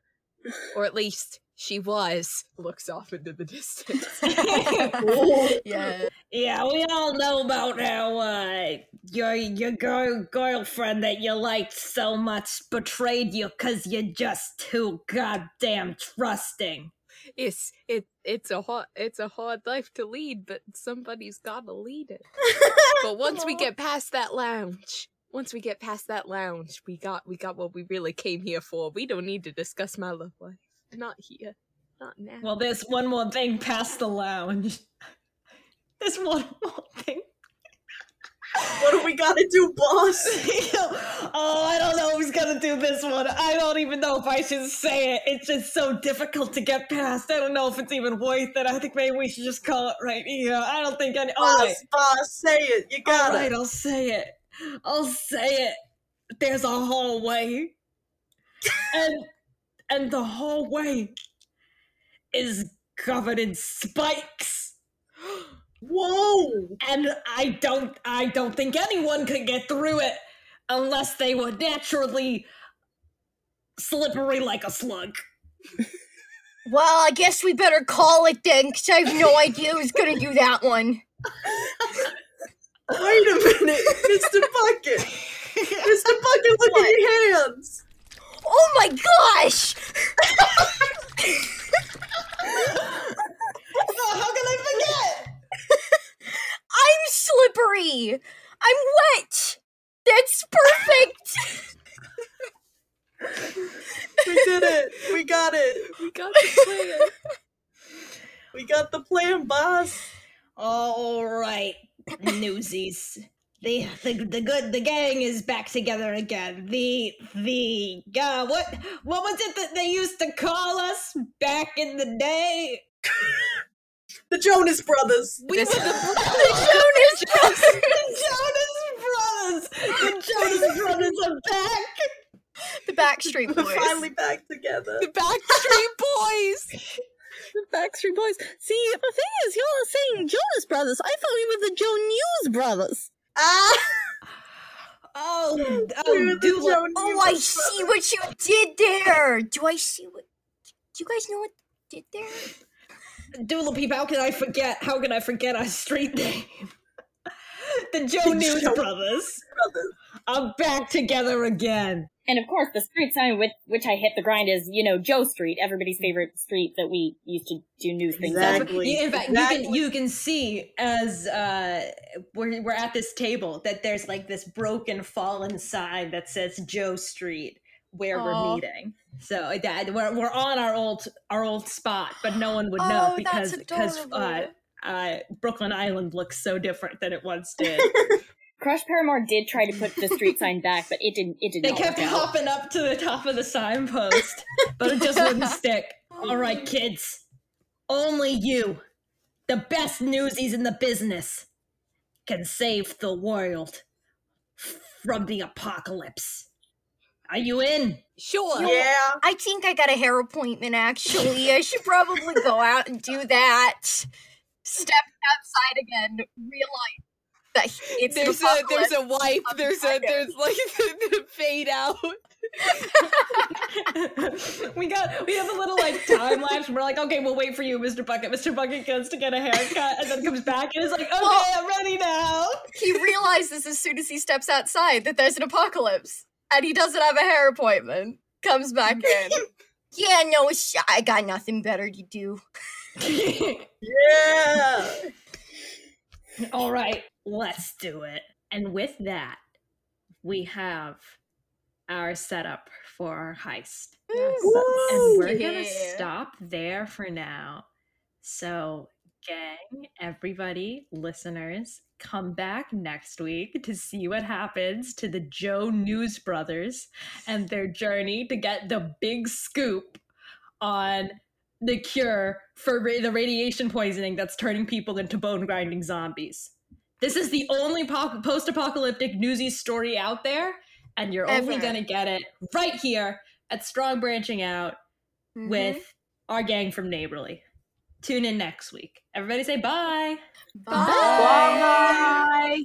E: Or at least she was. Looks off into the distance.
D: yeah.
B: Yeah, we all know about how uh, your your girl, girlfriend that you liked so much betrayed you because you're just too goddamn trusting.
E: it's it it's a hard it's a hard life to lead, but somebody's gotta lead it. But once we get past that lounge, once we get past that lounge, we got we got what we really came here for. We don't need to discuss my love life. Not here. Not now.
B: Well, there's one more thing past the lounge. There's one more thing.
C: What do we gotta do, boss?
B: oh, I don't know who's gonna do this one. I don't even know if I should say it. It's just so difficult to get past. I don't know if it's even worth it. I think maybe we should just call it right here. I don't think any. All
C: Boss,
B: right,
C: boss, say it. You
B: all
C: got
B: right,
C: it.
B: I'll say it. I'll say it. There's a hallway, and and the hallway is covered in spikes.
C: Whoa!
B: and I don't I don't think anyone could get through it unless they were naturally slippery like a slug.
D: Well, I guess we better call it then, because I have no idea who's gonna do that one.
C: Wait a minute, Mr. Bucket! Mr. Bucket, look
D: What?
C: at your hands!
D: Oh my gosh!
B: Oh, how can I forget?
D: I'm slippery! I'm wet! That's perfect!
C: We did it! We got it!
E: we got the plan.
C: We got the plan, boss!
B: All right, newsies. The, the the good the gang is back together again. The the uh, what what was it that they used to call us back in the day?
C: The Jonas Brothers!
E: We
D: This-
E: were the
D: the Jonas
B: the Jonas Brothers. The Jonas Brothers are back.
D: The Backstreet Boys.
C: We're finally back together.
E: the Backstreet Boys.
F: The Backstreet Boys. See, the thing is, y'all are saying Jonas Brothers. I thought we were the Joe News Brothers.
C: Ah!
B: Oh, oh,
C: the
B: Dula.
D: Oh, I see what you did there! Do I see what. Do you guys know what you did there?
B: Dula Peep, how can I forget? How can I forget our street name? the Joe News Brothers
C: Brothers.
B: Are back together again.
G: And of course, the street sign with which I hit the grind is, you know, Joe Street, everybody's favorite street that we used to do news things.
C: Exactly.
B: You- in fact, you can you can see as uh, we're we're at this table that there's like this broken, fallen sign that says Joe Street where
E: Aw.
B: we're meeting. So that we're we're on our old our old spot, but no one would know
D: Oh,
B: because because uh, uh, Brooklyn Island looks so different than it once did.
G: Crush Paramore did try to put the street sign back, but it didn't. It did
B: they
G: not
B: kept
G: work out.
B: hopping up to the top of the signpost, but it just wouldn't stick. All right, kids, only you, the best newsies in the business, can save the world from the apocalypse. Are you in?
E: Sure.
C: Yeah.
D: I think I got a hair appointment actually. I should probably go out and do that. Step outside again, realize that it's
E: There's a there's a wipe. There's a there's like the, the fade out.
B: we got we have a little like time lapse. We're like, okay, we'll wait for you, Mr. Bucket. Mr. Bucket goes to get a haircut and then comes back and is like, okay,
D: Well-
B: I'm ready now.
D: he realizes as soon as he steps outside that there's an apocalypse and he doesn't have a hair appointment. Comes back in. yeah, no, I got nothing better to do.
C: Yeah.
B: All right, let's do it. And with that, we have our setup for our heist. And we're going to stop there for now. So, gang, everybody, listeners, come back next week to see what happens to the Joe News brothers and their journey to get the big scoop on the cure for ra- the radiation poisoning that's turning people into bone grinding zombies. This is the only post apocalyptic newsy story out there, and you're
D: Ever.
B: only going to get it right here at Strong Branching Out
D: mm-hmm.
B: with our gang from Neighborly. Tune in next week. Everybody say bye. Bye. bye.
D: bye.